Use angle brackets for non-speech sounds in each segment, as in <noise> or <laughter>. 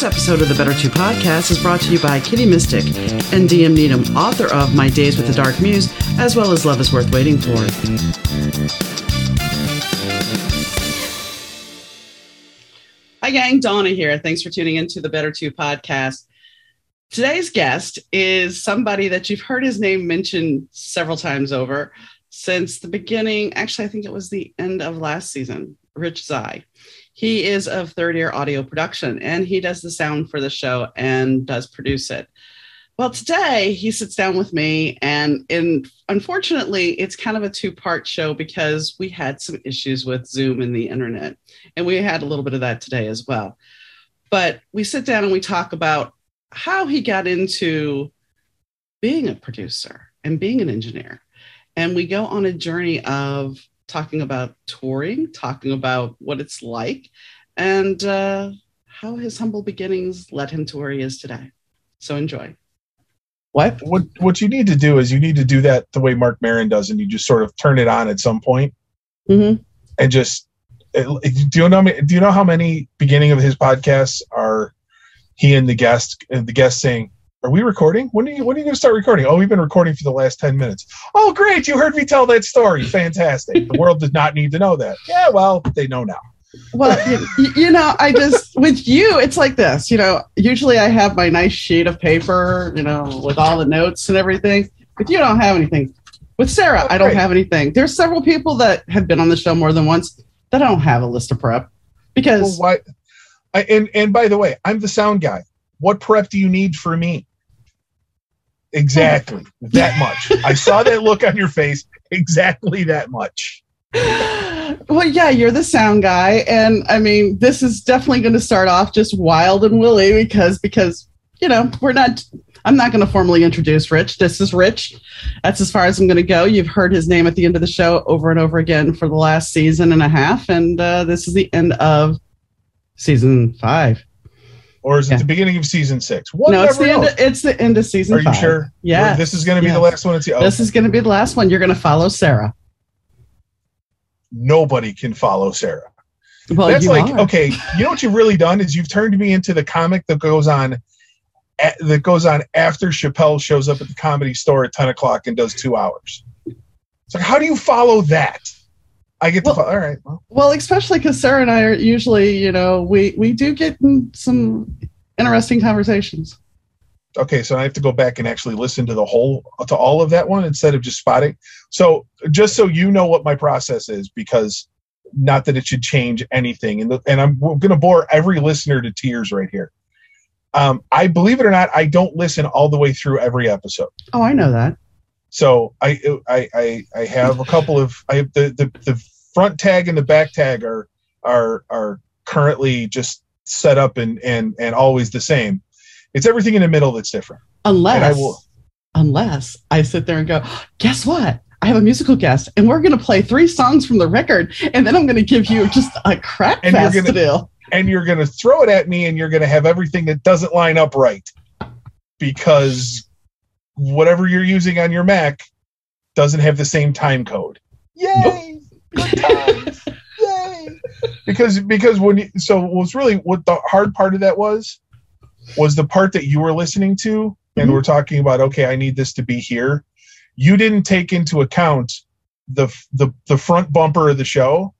This episode of the Better 2 podcast is brought to you by Kitty Mystic and DM Needham, author of My Days with the Dark Muse, as well as Love is Worth Waiting For. Hi, gang. Donna here. Thanks for tuning into the Better 2 podcast. Today's guest is somebody that you've heard his name mentioned several times over since the beginning. Actually, I think it was the end of last season. Rich Zai. He is of Third Ear Audio Production and he does the sound for the show and does produce it. Well, today he sits down with me, and in, unfortunately, it's kind of a two part show because we had some issues with Zoom and the internet, and we had a little bit of that today as well. But we sit down and we talk about how he got into being a producer and being an engineer. And we go on a journey of talking about touring, talking about what it's like, and uh, how his humble beginnings led him to where he is today. So enjoy. What? What what you need to do is you need to do that the way Marc Maron does, and you just sort of turn it on at some point, mm-hmm. and just do you know do you know how many beginning of his podcasts are he and the guest and the guest saying are we recording? When are you when are you going to start recording? Oh, we've been recording for the last 10 minutes. Oh, great. You heard me tell that story. Fantastic. the world does not need to know that. Yeah, well, they know now. Well, you, you, know, I just with you, it's like this. You know, usually I have my nice sheet of paper, you know, with all the notes and everything. But you don't have anything. With Sarah, I don't have anything. There's several people that have been on the show more than once that I don't have a list of prep because. Well, why? I, and and by the way, I'm the sound guy. What prep do you need for me? Exactly that much. I saw that look on your face. Exactly that much. Well, yeah, you're the sound guy, and I mean, this is definitely going to start off just wild and willy because because you know we're not. I'm not going to formally introduce Rich. This is Rich. That's as far as I'm going to go. You've heard his name at the end of the show over and over again for the last season and a half, and uh, this is the end of season five or is it yeah. the beginning of season six? no, it's the, end of, it's the end of season Are you sure? Yeah. This is going to be the last one. It's, oh. This is going to be the last one. You're going to follow Sarah. Nobody can follow Sarah. Well, That's like, are. okay, you know what you've really done is you've turned me into the comic that goes on that goes on after Chappelle shows up at the comedy store at 10 o'clock and does two hours. It's like, how do you follow that? I get well, to all right. Well, well especially because Sarah and I are usually, you know, we we do get in some interesting conversations. Okay, so I have to go back and actually listen to the whole to all of that one instead of just spotting. So just so you know what my process is, because not that it should change anything, and the, and I'm going to bore every listener to tears right here. Um, I believe it or not, I don't listen all the way through every episode. Oh, I know that. So I I I, I have a couple of I have the, the the front tag and the back tag are are are currently just set up and and and always the same. It's everything in the middle that's different. Unless I will, unless I sit there and go, guess what? I have a musical guest, and we're going to play three songs from the record, and then I'm going to give you just a crap and fest you're gonna, to And you're going to throw it at me, and you're going to have everything that doesn't line up right because whatever you're using on your Mac doesn't have the same time code. Yay! Good times. Yay! <laughs> Because because when you, so what's really what the hard part of that was was the part that you were listening to and mm-hmm. we're talking about okay I need this to be here. You didn't take into account the the the front bumper of the show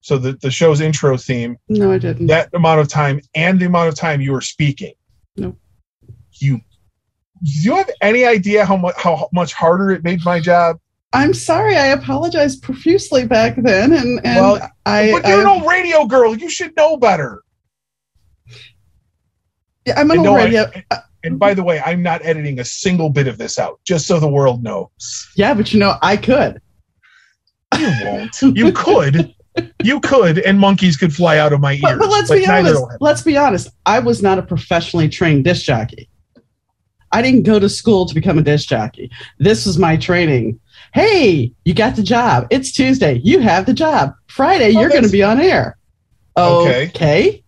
so the, the show's intro theme no i didn't that amount of time and the amount of time you were speaking no you do you have any idea how much how much harder it made my job? I'm sorry. I apologized profusely back then, and, and well, I. But you're I, an old radio girl. You should know better. Yeah, I'm an and old no, radio. I, and by the way, I'm not editing a single bit of this out, just so the world knows. Yeah, but you know, I could. You won't. you could. You could, and monkeys could fly out of my ears. But, but let's but be honest. Let's be honest. I was not a professionally trained disc jockey. I didn't go to school to become a disc jockey. This was my training. Hey, you got the job. It's Tuesday. You have the job. Friday, oh, you're going to be on air. Okay. Okay.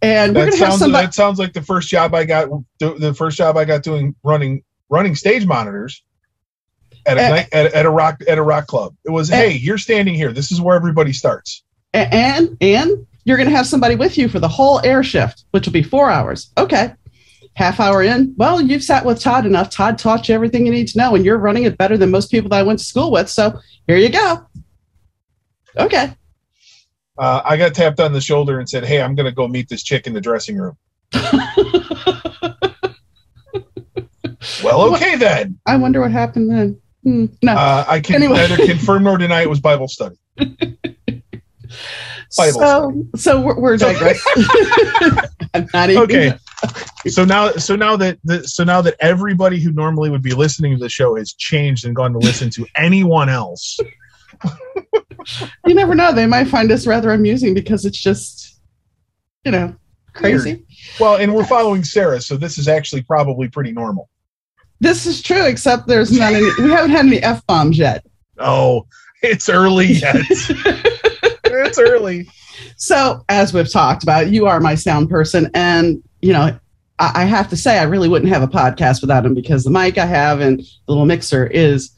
And we're going to have somebody. That sounds like the first job I got. The first job I got doing running running stage monitors at a, eh. and, at, at, a rock at a rock club. It was, and, hey, you're standing here. This is where everybody starts. And and you're going to have somebody with you for the whole air shift, which will be four hours. Okay. Half hour in, well, you've sat with Todd enough. Todd taught you everything you need to know, and you're running it better than most people that I went to school with. So here you go. Okay. Uh, I got tapped on the shoulder and said, "Hey, I'm going to go meet this chick in the dressing room." <laughs> well, okay then. I wonder what happened then. Hmm, no. Uh, I can Anyway. neither confirm nor deny it was Bible study. <laughs> Bible so, so we're, we're digressing. <laughs> I'm not even. Okay. <laughs> So now, so now that the, so now that everybody who normally would be listening to the show has changed and gone to listen to <laughs> anyone else, You never know. They might find us rather amusing because it's just, you know, crazy. well, and we're following Sarah, so this is actually probably pretty normal. This is true, except there's not any. We haven't had any f bombs yet. Oh, it's early yet. <laughs> it's early. So, as we've talked about, you are my sound person, and you know, I, I have to say, I really wouldn't have a podcast without him because the mic I have and the little mixer is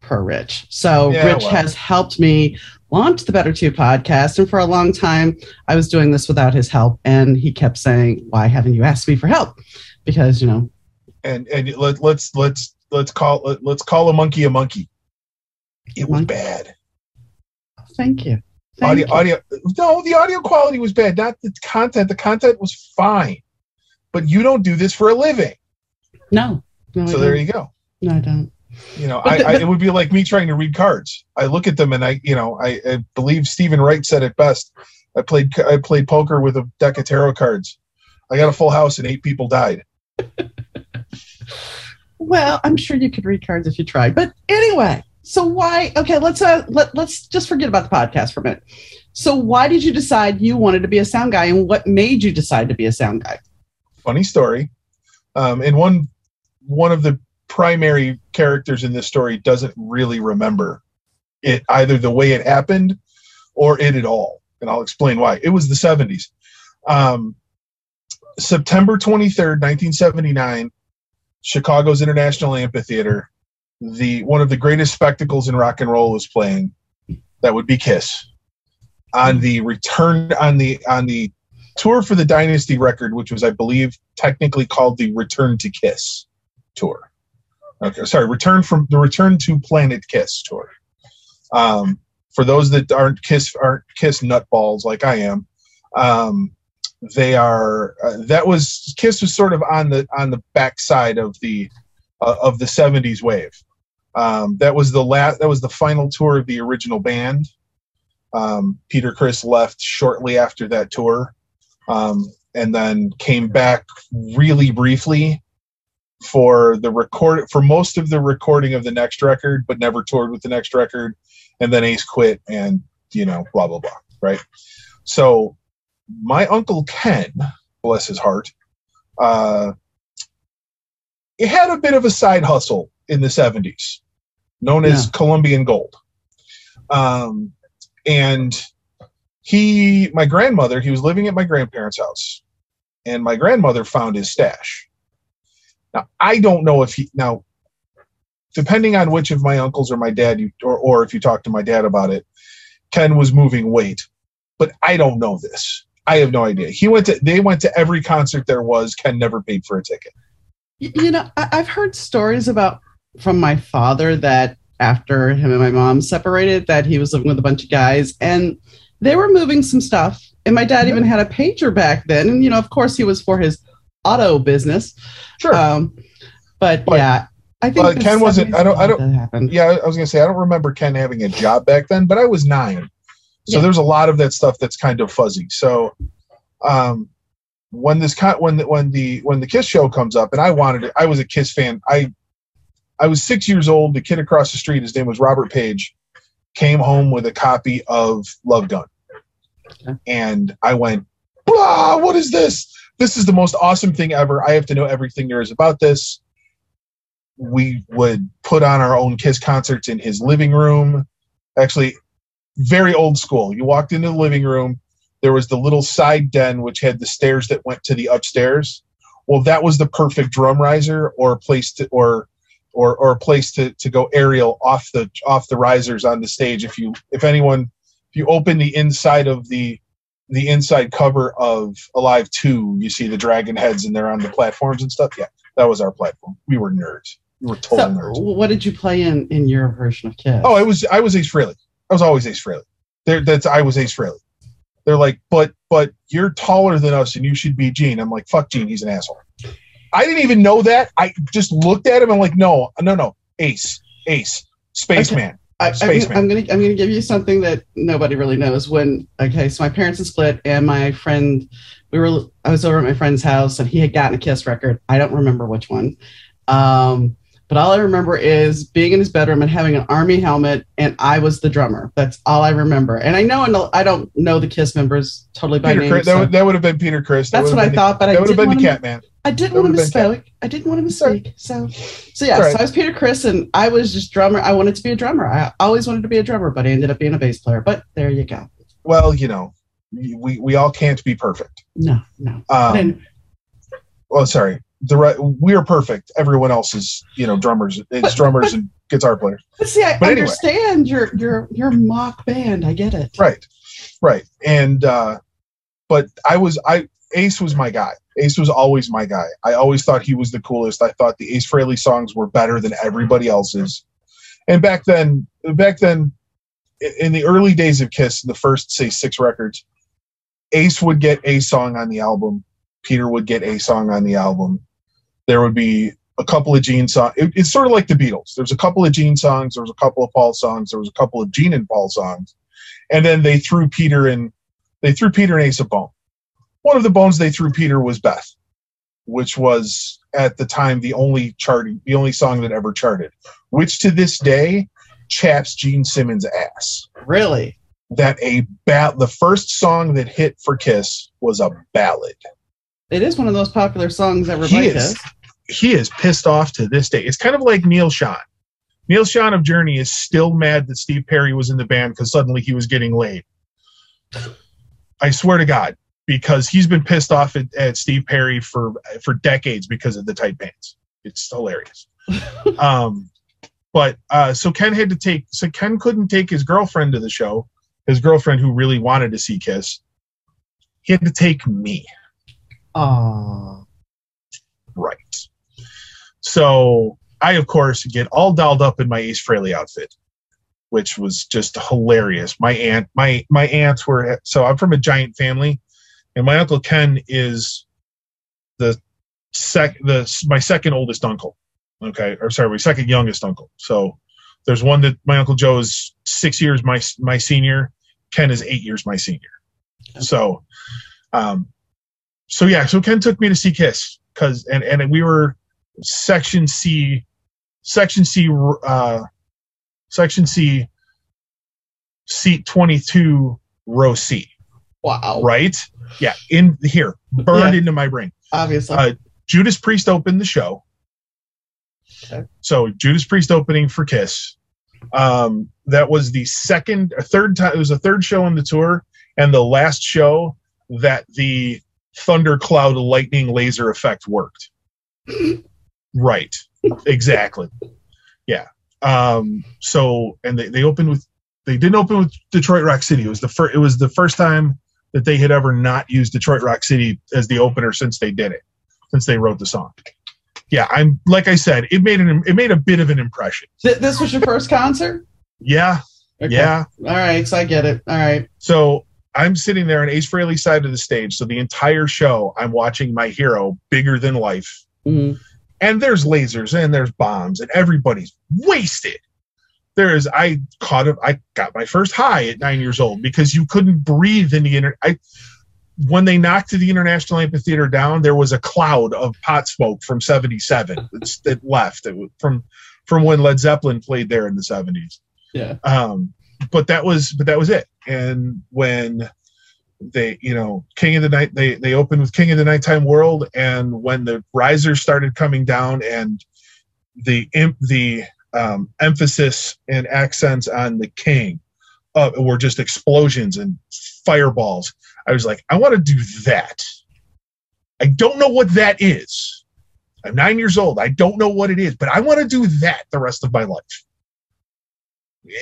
per Rich. So, Yeah, Rich well. has helped me launch the Better Two podcast, and for a long time, I was doing this without his help, and he kept saying, "Why haven't you asked me for help?" Because you know, And and let, let's let's let's call let, let's call a monkey a monkey. It was Monkey. bad. thank you. Thank audio you. audio no the audio quality was bad not the content the content was fine but you don't do this for a living No, no, so there you go No, I don't. you know I, I it would be like me trying to read cards i look at them and i you know i, I believe steven wright said it best i played i played poker with a deck of tarot cards i got a full house and eight people died <laughs> Well, I'm sure you could read cards if you tried. But anyway, so why? Okay, let's uh let, let's just forget about the podcast for a minute. So why did you decide you wanted to be a sound guy, and what made you decide to be a sound guy? Funny story. Um, and one one of the primary characters in this story doesn't really remember it either the way it happened or it at all. And i'll explain why. It was the 70s um, september 23rd 1979 chicago's international amphitheater the one of the greatest spectacles in rock and roll was playing that would be kiss on the return on the on the tour for the Dynasty record, which was, I believe, technically called the Return to Kiss tour. Okay, sorry, Return from the Return to Planet Kiss tour. Um, for those that aren't Kiss aren't Kiss nutballs like I am, um, they are. Uh, that was Kiss was sort of on the on the backside of the uh, of the '70s wave. Um, that was the last. That was the final tour of the original band. Um, Peter Criss left shortly after that tour um, and then came back really briefly for the record for most of the recording of the next record, but never toured with the next record. And then Ace quit, and you know, blah blah blah. Right. So my uncle Ken, bless his heart, uh, he had a bit of a side hustle in the '70s, known as Yeah. Colombian Gold. Um, and he my grandmother he was living at my grandparents house and my grandmother found his stash. Now i don't know if he now depending on which of my uncles or my dad you or, or if you talk to my dad about it ken was moving weight but i don't know this. I have no idea. He went to they went to every concert there was. Ken never paid for a ticket. You know, I've heard stories about from my father that after him and my mom separated, that he was living with a bunch of guys and they were moving some stuff. And my dad even had a pager back then. And, you know, of course, he was for his auto business. sure Um, but, But- yeah, I think but Ken wasn't- I don't- I don't- happened. yeah i was gonna say i don't remember ken having a job back then but i was nine so Yeah. there's a lot of that stuff that's kind of fuzzy so um when this con- when the when the when the kiss show comes up and i wanted it i was a kiss fan i i was six years old the kid across the street his name was robert page came home with a copy of love gun Okay. and i went blah what is this? This is the most awesome thing ever. I have to know everything there is about this. We would put on our own kiss concerts in his living room. Actually very old school. You walked into the living room. There was the little side den which had the stairs that went to the upstairs. Well that was the perfect drum riser or place to or or, or a place to, to go aerial off the off the risers on the stage if you if anyone if you open the inside of the the inside cover of Alive 2, you see the dragon heads and they're on the platforms and stuff. Yeah, that was our platform. We were nerds. We were total So, nerds. what did you play in in your version of Kiss? Oh, I was I was Ace Frehley. I was always Ace Frehley. There, that's I was Ace Frehley. They're like, but but you're taller than us and you should be Gene. I'm like, fuck Gene, he's an asshole. I didn't even know that. I just looked at him. I'm like, no, no, no, Ace, Ace, spaceman. I, I'm, Spaceman. I'm gonna I'm gonna give you something that nobody really knows. When okay, so my parents had split, and my friend, we were I was over at my friend's house, and he had gotten a Kiss record. I don't remember which one, um, but all I remember is being in his bedroom and having an army helmet, and I was the drummer. That's all I remember. And I know and I don't know the Kiss members totally by Peter name. Chris, that, would, that would have been Peter Criss. That that's what I thought, but The, I that would have been the Catman. I didn't want to mistake. I didn't want to mistake. So, so yeah. Right. So I was Peter Criss, and I was just drummer. I wanted to be a drummer. I always wanted to be a drummer, but I ended up being a bass player. But there you go. Well, you know, we we all can't be perfect. No, no. Um, well, sorry. The re- we're perfect. Everyone else is, you know, drummers. It's drummers and guitar players. but see, I but anyway. understand your your your mock band. I get it. Right, right. And uh, but I was I Ace was my guy. Ace was always my guy. I always thought he was the coolest. I thought the Ace Frehley songs were better than everybody else's. And back then, back then, in the early days of Kiss, the first say six records, Ace would get a song on the album. Peter would get a song on the album. There would be a couple of Gene songs. It, it's sort of like the Beatles. There's a couple of Gene songs. There was a couple of Paul songs. There was a couple of Gene and Paul songs, and then they threw Peter and They threw Peter and Ace a bone. One of the bones they threw Peter was Beth, which was at the time the only charting, the only song that ever charted, which to this day chaps Gene Simmons' ass Really? that a ba- the first song that hit for Kiss was a ballad. It is one of those popular songs ever He is. He is pissed off to this day. It's kind of like Neal Schon. Neal Schon of Journey is still mad that Steve Perry was in the band because suddenly he was getting laid. I swear to God, because he's been pissed off at, at Steve Perry for for decades because of the tight pants. It's hilarious. <laughs> um, but uh, so Ken had to take. So Ken couldn't take his girlfriend to the show. His girlfriend, who really wanted to see Kiss, he had to take me. Oh, Right. So I, of course, get all dolled up in my Ace Frehley outfit, which was just hilarious. My aunt, my my aunts were so I'm from a giant family, and my uncle Ken is the sec the my second oldest uncle. Okay, or sorry, my second youngest uncle. So there's one that my uncle Joe is six years my my senior. Ken is eight years my senior. So, um, so yeah, so Ken took me to see Kiss because and and we were section C, section C, uh, section C, seat twenty two, row C. wow. Right? Yeah, in here, burned Yeah. into my brain. Obviously. Uh, Judas Priest opened the show. Okay. So Judas Priest opening for Kiss. Um, that was the second, or third time. It was the third show on the tour, and the last show that the thundercloud lightning laser effect worked. <laughs> right. Exactly. Yeah. Um, so, and they, they opened with. They didn't open with Detroit Rock City. It was the first. It was the first time that they had ever not used Detroit Rock City as the opener since they did it, since they wrote the song. Yeah, I'm like I said, it made an it made a bit of an impression. Th- this was your first concert? Yeah, Okay. yeah. All right. So I get it. All right. So I'm sitting there on Ace Frehley's side of the stage. So the entire show, I'm watching my hero, bigger than life, Mhm. and there's lasers and there's bombs and everybody's wasted. There is I caught it. I got my first high at nine years old because you couldn't breathe in the inter. I when they knocked the International Amphitheater down, there was a cloud of pot smoke from '77 that's- that left it was from from when Led Zeppelin played there in the '70s. Yeah. Um, but that was but that was it. And when they you know King of the Night they they opened with King of the Nighttime World, and when the risers started coming down and the imp the um, emphasis and accents on the King uh, were just explosions and fireballs. I was like, I want to do that. I don't know what that is. I'm nine years old. I don't know what it is, but I want to do that the rest of my life.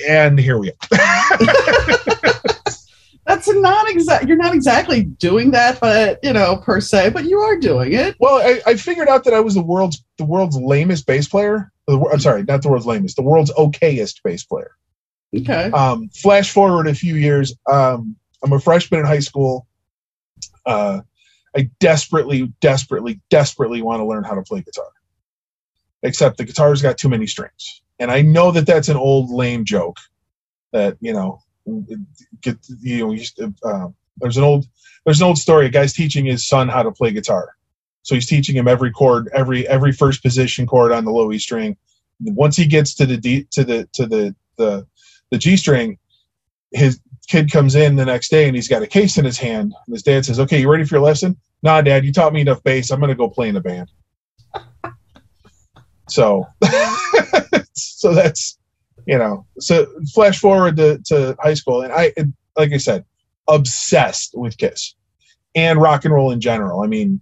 And here we are. <laughs> That's not exact. You're not exactly doing that, but you know, per se, but you are doing it. Well, I, I figured out that I was the world's the world's lamest bass player. The I'm sorry, not the world's lamest, the world's okayest bass player. Okay. Um, flash forward a few years. Um, I'm a freshman in high school. Uh, I desperately, desperately, desperately want to learn how to play guitar. Except the guitar's got too many strings, and I know that that's an old lame joke. That you know, get you know, uh, there's an old there's an old story. A guy's teaching his son how to play guitar, so he's teaching him every chord, every every first position chord on the low E string. Once he gets to the D to the to the the the G string, his kid comes in the next day and he's got a case in his hand. And his dad says, "Okay, you ready for your lesson?" Nah, Dad, you taught me enough bass. I'm to go play in a band. <laughs> so, <laughs> so that's you know. So flash forward to, to high school, and I, like I said, obsessed with Kiss and rock and roll in general. I mean,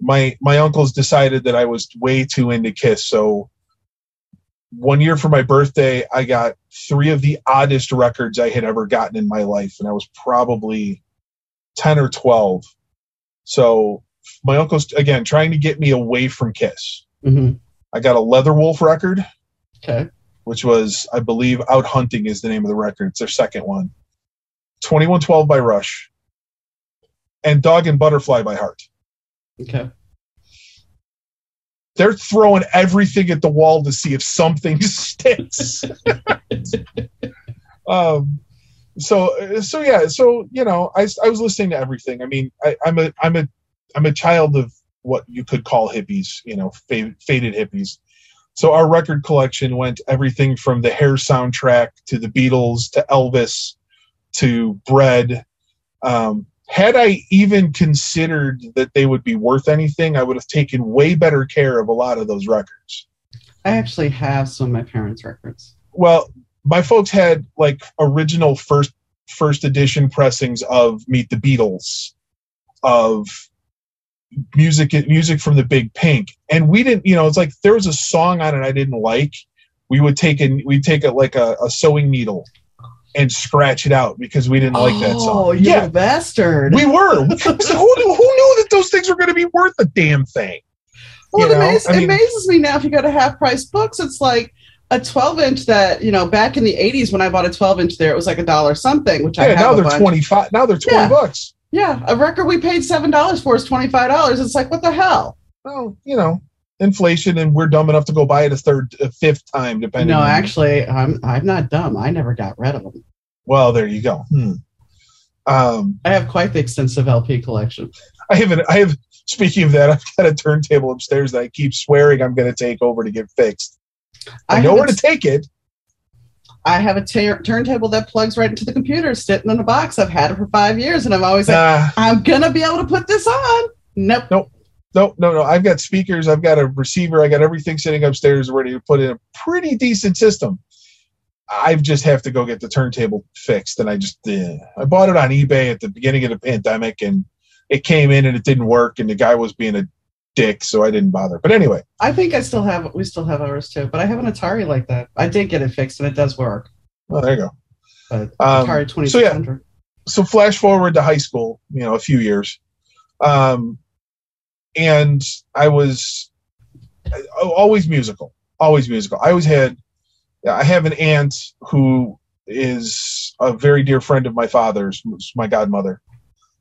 my my uncles decided that I was way too into Kiss, so one year for my birthday, I got three of the oddest records I had ever gotten in my life, and I was probably 10 or 12. So my uncle's, again, trying to get me away from Kiss. hmm I got a Leather Wolf record, Okay. Which was, I believe, Out Hunting is the name of the record. It's their second one. 2112 by Rush, and Dog and Butterfly by Heart. Okay. They're throwing everything at the wall to see if something <laughs> sticks. <laughs> um, so so yeah, so you know, I I was listening to everything. I mean, I, I'm a I'm a I'm a child of what you could call hippies, you know, fa- faded hippies. So our record collection went everything from the Hair soundtrack to the Beatles to Elvis to Bread. Um, had I even considered that they would be worth anything, I would have taken way better care of a lot of those records. I actually have some of my parents' records. Well, my folks had like original first first edition pressings of Meet the Beatles, of music music from the Big Pink, and we didn't. You know, it's like there was a song on it I didn't like. We would take it. We'd take it like a, a sewing needle and scratch it out because we didn't like that song. Oh, you're Yeah, a bastard. we were. <laughs> who, knew, who knew that those things were going to be worth a damn thing? well, you it, amazes, I mean- it amazes me now if you go to half price books, it's like a 12 inch that, you know, back in the 80s when I bought a 12 inch there, it was like a dollar something, which I Yeah, have now they're bunch. twenty five. Now they're twenty Yeah. bucks. Yeah, a record we paid $7 for is $25. It's like, what the hell? Well, you know, inflation, and we're dumb enough to go buy it a third, a fifth time, depending. no, on- actually, I'm, I'm not dumb. I never got rid of them. Well, there you go. Hmm. Um, I have quite the extensive LP collection. I have. An, I have. Speaking of that, I've got a turntable upstairs that I keep swearing I'm going to take over to get fixed. I, know where to take it. I have a tur- turntable that plugs right into the computer, sitting in a box. I've had it for five years, and I'm always like, Nah, I'm gonna be able to put this on. Nope. Nope, no, no, no. I've got speakers. I've got a receiver. I got everything sitting upstairs ready to put in a pretty decent system. I just have to go get the turntable fixed, and I just eh. I bought it on eBay at the beginning of the pandemic, and it came in and it didn't work, and the guy was being a dick, so I didn't bother. But anyway, I think I still have. We still have ours too, but I have an Atari like that. I did get it fixed, and it does work. well, there you go. But Um, Atari twenty so yeah. so flash forward to high school, you know, a few years, um, and I was uh, always musical, always musical. I always had, I have an aunt who is a very dear friend of my father's, my godmother,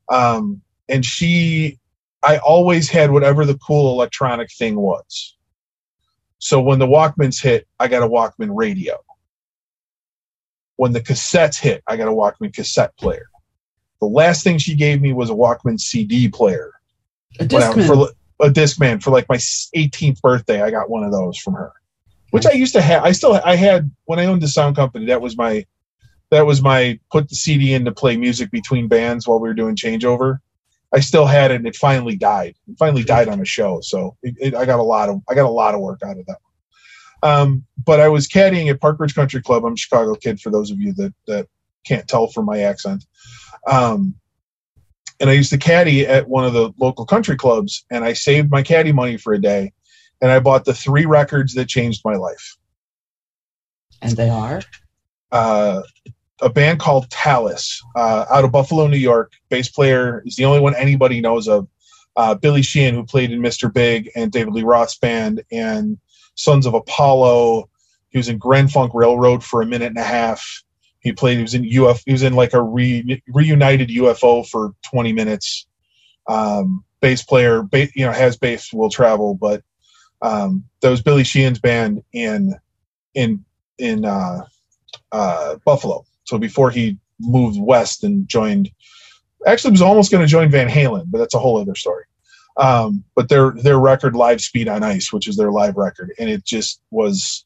um, and she, I always had whatever the cool electronic thing was. So when the Walkmans hit, I got a Walkman radio. When the cassettes hit, I got a Walkman cassette player. The last thing she gave me was a Walkman CD player. A Discman. for a Discman for like my 18th birthday. I got one of those from her, which I used to have. I still I had when I owned the sound company. That was my that was my put the CD in to play music between bands while we were doing changeover. I still had it, and it finally died. It finally died on a show, so it, it, I got a lot of I got a lot of work out of that. Um, but I was caddying at Park Ridge Country Club. I'm a Chicago kid, for those of you that that can't tell from my accent. Um, and I used to caddy at one of the local country clubs, and I saved my caddy money for a day, and I bought the three records that changed my life. and they are. Uh, a band called Talas uh, out of Buffalo, New York. Bass player is the only one anybody knows of. Uh, Billy Sheehan, who played in Mr. Big and David Lee Roth's band and Sons of Apollo. He was in Grand Funk Railroad for a minute and a half. He played. He was in UF. He was in like a re, reunited UFO for 20 minutes. Um, bass player, ba- you know, has bass will travel, but um, that was Billy Sheehan's band in in in uh, uh, Buffalo. So before he moved west and joined, actually was almost going to join Van Halen, but that's a whole other story. Um, but their their record Live Speed on Ice, which is their live record, and it just was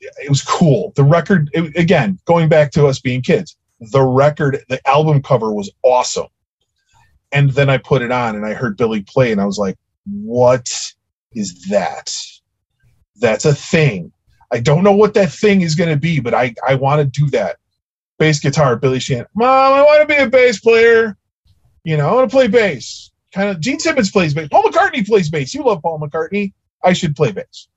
it was cool. The record it, again, going back to us being kids, the record, the album cover was awesome. And then I put it on and I heard Billy play and I was like, what is that? That's a thing. I don't know what that thing is going to be, but I, I want to do that. Bass guitar, Billy Sheehan. Mom, I want to be a bass player. You know, I want to play bass. Kind of. Gene Simmons plays bass. Paul McCartney plays bass. You love Paul McCartney. I should play bass.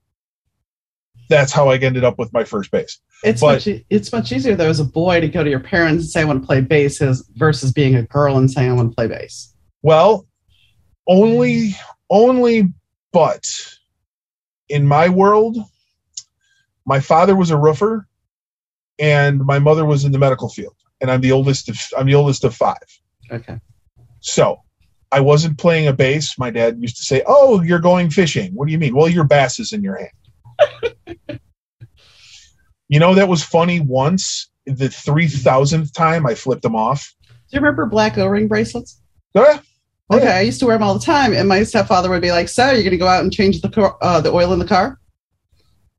That's how I ended up with my first bass. It's But- much it's much easier though as a boy to go to your parents and say I want to play bass versus being a girl and saying I want to play bass. Well, only, only, but in my world, my father was a roofer, and my mother was in the medical field, and I'm the oldest of I'm the oldest of five. Okay. So I wasn't playing a bass. My dad used to say, "Oh, you're going fishing." What do you mean? Well, your bass is in your hand. <laughs> you know that was funny. Once the three thousandth time, I flipped them off. Do you remember black O-ring bracelets? Oh, yeah. Oh, Okay, yeah. I used to wear them all the time, and my stepfather would be like, "So, you're going to go out and change the car, uh, the oil in the car?"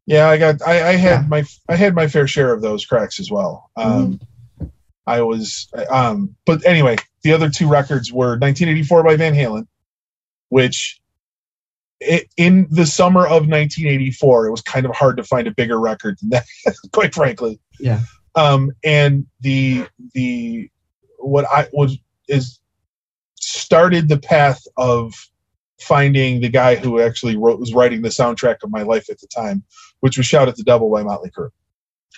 Yeah, I got. I, I had Yeah. my. I had my fair share of those cracks as well. Um, I was. Um, but anyway, the other two records were 1984 by Van Halen, which, in the summer of 1984, it was kind of hard to find a bigger record than that. <laughs> quite frankly. Yeah. Um, and the the what I was is started the path of finding the guy who actually wrote was writing the soundtrack of my life at the time, which was "Shout at the Devil" by Motley Crue.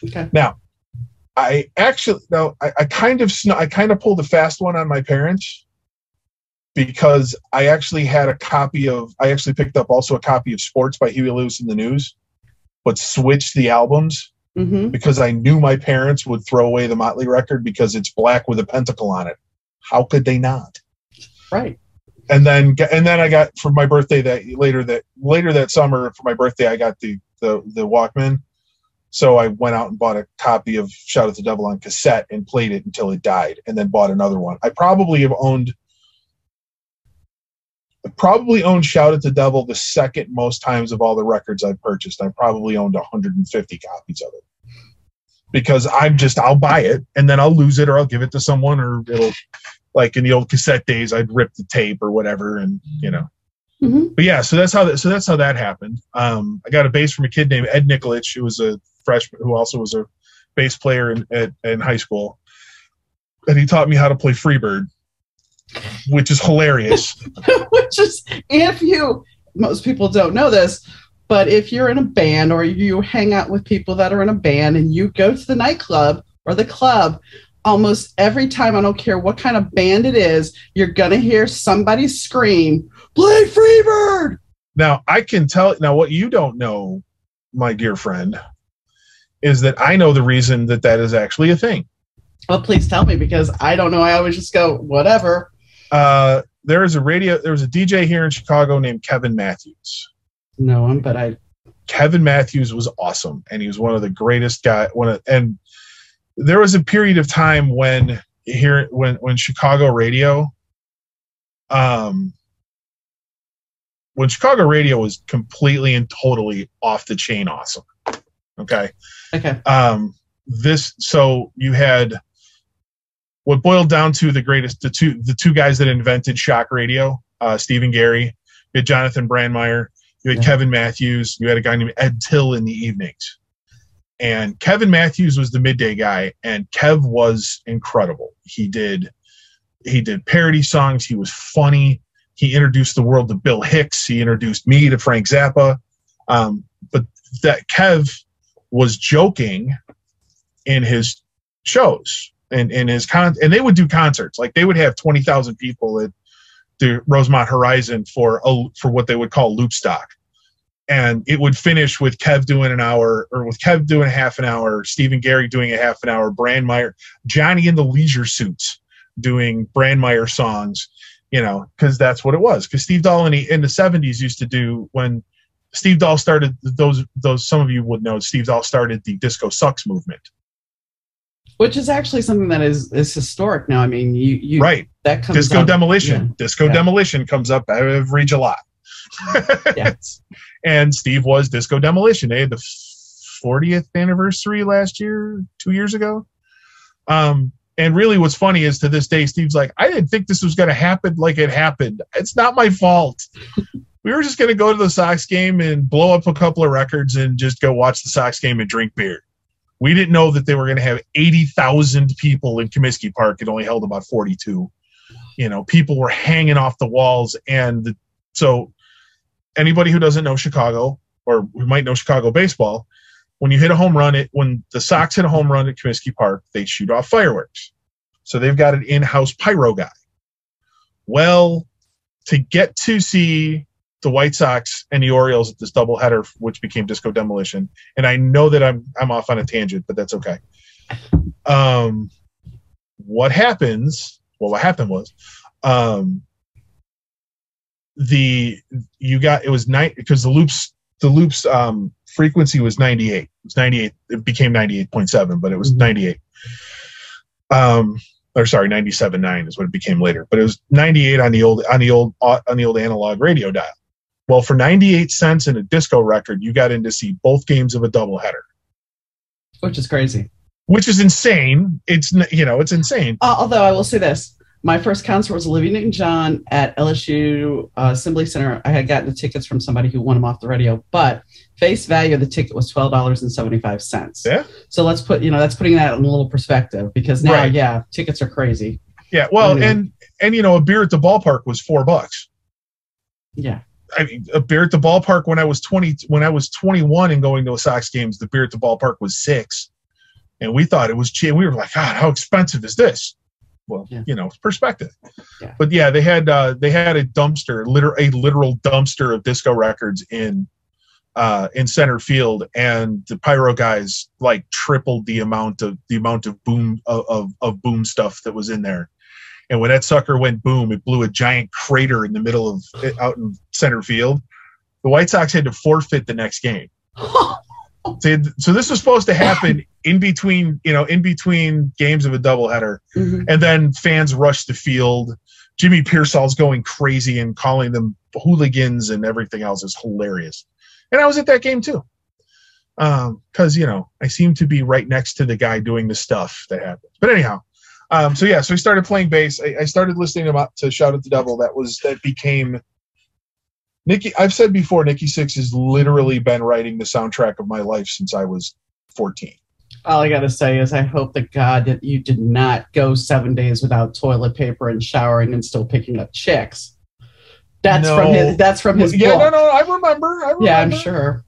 Okay. Now, I actually no, I, I kind of sn- I kind of pulled a fast one on my parents because I actually had a copy of I actually picked up also a copy of Sports by Huey Lewis and the News, but switched the albums Mm-hmm. because I knew my parents would throw away the Motley record because it's black with a pentacle on it. How could they not? Right. and then and then I got for my birthday that later that later that summer for my birthday I got the the the Walkman. So I went out and bought a copy of Shout at the Devil on cassette and played it until it died, and then bought another one. I probably have owned. I probably owned Shout at the Devil the second most times of all the records I've purchased. I probably owned 150 copies of it because I'm just I'll buy it and then I'll lose it or I'll give it to someone or it'll like in the old cassette days I'd rip the tape or whatever and you know hmm but yeah so that's how that so that's how that happened. Um I got a bass from a kid named Ed Nikolich who was a freshman who also was a bass player in at, in high school. And he taught me how to play Freebird which is hilarious. <laughs> Which is, if you, most people don't know this, but if you're in a band or you hang out with people that are in a band and you go to the nightclub or the club, almost every time, I don't care what kind of band it is, you're going to hear somebody scream, Play Freebird! Now, I can tell now what you don't know, my dear friend, is that I know the reason that that is actually a thing. Well, please tell me because I don't know. I always just go, whatever. Uh, there is a radio, there was a DJ here in Chicago named Kevin Matthews. No one, but I, Kevin Matthews was awesome, and he was one of the greatest guy. One of, and there was a period of time when here when when Chicago radio, um, when Chicago radio was completely and totally off the chain awesome. Okay. okay. um, this so you had what boiled down to the greatest the two the two guys that invented shock radio uh, stephen gary you had jonathan brandmeier you had Yeah. kevin matthews you had a guy named ed tyll in the evenings and kevin matthews was the midday guy and kev was incredible he did he did parody songs he was funny he introduced the world to bill hicks. He introduced me to frank zappa. Um, but that kev was joking in his shows and and his con and they would do concerts. Like they would have 20,000 people at the Rosemont Horizon for a, for what they would call loop stock. And it would finish with Kev doing an hour or with Kev doing a half an hour Stephen Gary doing a half an hour Brandmeier Johnny in the leisure suits doing Brandmeier songs you know because that's what it was because Steve Dahl in the, in the 70s used to do when Steve Dahl started those those some of you would know Steve Dahl started the disco sucks movement which is actually something that is is historic now. I mean, you you right that comes disco up- demolition yeah. disco Yeah. demolition comes up every july <laughs> Yeah. <laughs> and steve was disco demolition they had the 40th anniversary last year two years ago um and really what's funny is to this day steve's like i didn't think this was going to happen like it happened it's not my fault <laughs> we were just going to go to the sox game and blow up a couple of records and just go watch the sox game and drink beer we didn't know that they were going to have 80,000 people in Comiskey Park. It only held about 42. You know, people were hanging off the walls. And the, so, anybody who doesn't know Chicago or who might know Chicago baseball, when you hit a home run, it when the Sox hit a home run at Comiskey Park, they shoot off fireworks. So they've got an in-house pyro guy. Well, to get to see the White Sox and the Orioles at this doubleheader, which became Disco Demolition, and I know that I'm I'm off on a tangent, but that's okay. Um, what happens? Well, what happened was, um, the you got it was night because the loops the loops um frequency was 98 it was 98 it became 98.7 but it was Mhm. 98 um or sorry 97.9 is what it became later but it was 98 on the old on the old on the old analog radio dial. Well for 98 cents in a disco record you got in to see both games of a doubleheader. Which is crazy. which is insane. It's you know it's insane. Uh, although I will say this, my first concert was Olivia Newton-John at LSU uh, Assembly Center. I had gotten the tickets from somebody who won them off the radio, but face value of the ticket was twelve dollars and seventy-five cents. Yeah. So let's put you know that's putting that in a little perspective because now Right. yeah tickets are crazy. yeah well Anyway. and and you know a beer at the ballpark was four bucks Yeah. I mean, a beer at the ballpark when I was 20, when I was 21 and going to a Sox games, the beer at the ballpark was six. And we thought it was cheap. We were like, God, how expensive is this? Well, Yeah. you know, perspective. Yeah. But yeah, they had, uh, they had a dumpster, liter- a literal dumpster of disco records in, uh, in center field. And the pyro guys like tripled the amount of, the amount of boom, of, of, of boom stuff that was in there. And when that sucker went boom, it blew a giant crater in the middle of out in center field. The White Sox had to forfeit the next game. <laughs> So, so this was supposed to happen <laughs> in between, you know, in between games of a doubleheader, Mhm. and then fans rushed the field. Jimmy Piersall's going crazy and calling them hooligans and everything else is hilarious. And I was at that game too, because you know I seem to be right next to the guy doing the stuff that happens. But anyhow, um, so yeah, so we started playing bass. I, I started listening about to Shout at the Devil. That was that became Nikki. I've said before, Nikki Sixx has literally been writing the soundtrack of my life since I was fourteen. All I gotta say is I hope that God that you did not go seven days without toilet paper and showering and still picking up chicks. That's from his. That's from his yeah, book. no, no, I remember. I remember. Yeah, I'm sure.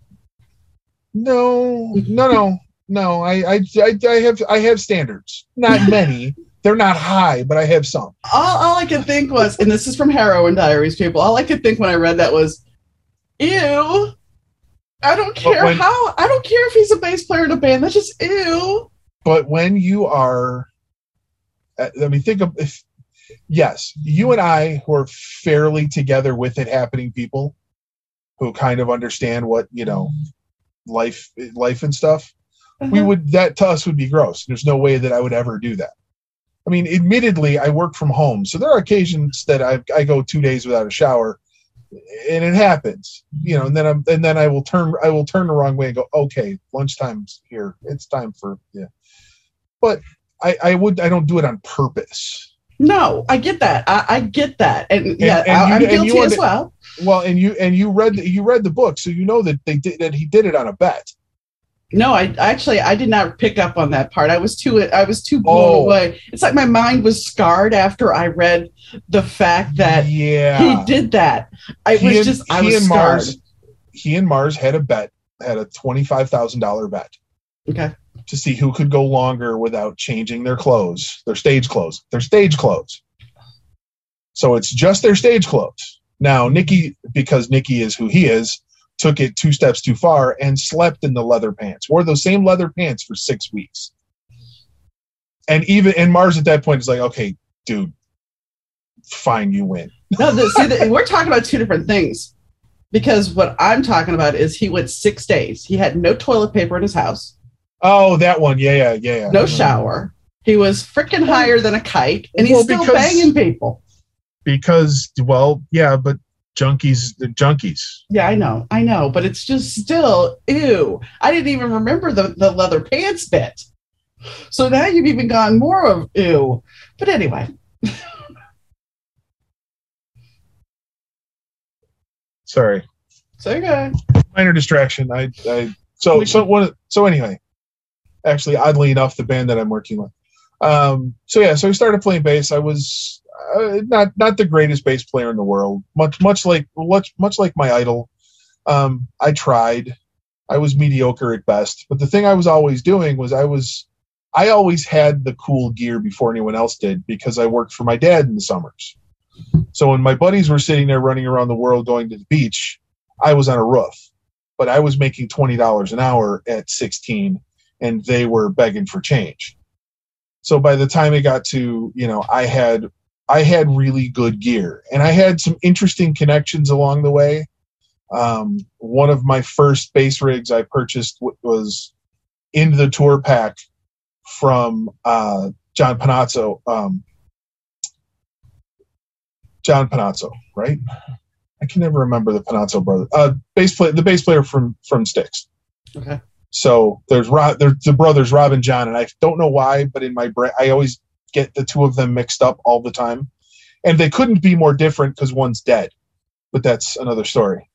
No, no, no, no. I, I, I, I have, I have standards. Not <laughs> many. They're not high, but I have some. all, all I could think was, and this is from Heroin Diaries, people. All I could think when I read that was, "Ew." I don't care when- how. I don't care if he's a bass player in a band. That's just ew. But when you are, uh, I mean, think of if, yes, you and I who are fairly together with it happening people, who kind of understand what you know, life, life and stuff. we Uh-huh. would that to us would be gross. There's no way that I would ever do that. I mean, admittedly, I work from home, so there are occasions that I I go two days without a shower, and it happens, you know. And then I'm and then I will turn I will turn the wrong way and go, okay, lunchtime's here. It's time for yeah. But I I would I don't do it on purpose. No, I get that. I, I get that, and, yeah, and I, you- I'm and guilty as well. Well, and you and you read the, you read the book, so you know that they did that he did it on a bet. No, I actually I did not pick up on that part. I was too I was too blown Oh. away. It's like my mind was scarred after I read the fact that yeah, he did that. I He was and- just I was and scarred. Mars, he and Mars had a bet, had a twenty five thousand dollar bet. Okay. to see who could go longer without changing their clothes, their stage clothes, their stage clothes. So it's just their stage clothes. Now, Nikki, because Nikki is who he is, took it two steps too far and slept in the leather pants, wore those same leather pants for six weeks. And even and Mars at that point is like, okay, dude, fine, you win. No, the, see, the, we're talking about two different things. Because what I'm talking about is he went six days. He had no toilet paper in his house, Oh, that one, yeah, yeah, yeah. yeah. no shower. He was freaking higher than a kite, and he's Well, still because- banging people. Because, well, yeah, but junkies, the junkies. Yeah, I know, I know, but it's just still ew. I didn't even remember the, the leather pants bit. So now you've even gone more of ew. But anyway, <laughs> Sorry. so you're minor distraction. I, I so so so anyway, actually, oddly enough, the band that I'm working with. Um, so yeah, so I started playing bass. I was uh, not not the greatest bass player in the world. Much much like much much like my idol. Um, I tried. I was mediocre at best. But the thing I was always doing was I was I always had the cool gear before anyone else did because I worked for my dad in the summers. So when my buddies were sitting there running around the world going to the beach, I was on a roof but I was making twenty dollars an hour at sixteen, and they were begging for change. So by the time it got to you know, I had I had really good gear, and I had some interesting connections along the way. Um, one of my first bass rigs I purchased w- was in the tour pack from uh, John Panozzo. Um, John Panozzo, right? I can never remember the Panozzo brother. Uh, bass player, the bass player from from Styx. Okay. So there's Rob, there's the brothers Rob and John, and I don't know why, but in my brain, I always get the two of them mixed up all the time, and they couldn't be more different because one's dead, but that's another story.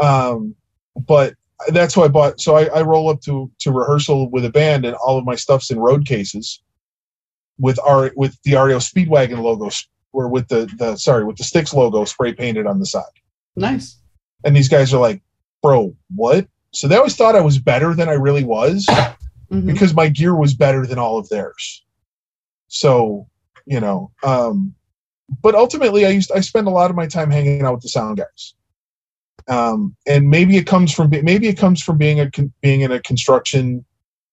Um, but that's why I bought. So I, I roll up to to rehearsal with a band, and all of my stuff's in road cases, with our with the REO Speedwagon logo, or with the the sorry with the Styx logo spray painted on the side Nice. and these guys are like, "Bro, what?" So they always thought I was better than I really was Mhm. because my gear was better than all of theirs. So, you know, um, but ultimately, I used I spend a lot of my time hanging out with the sound guys, um, and maybe it comes from maybe it comes from being a being in a construction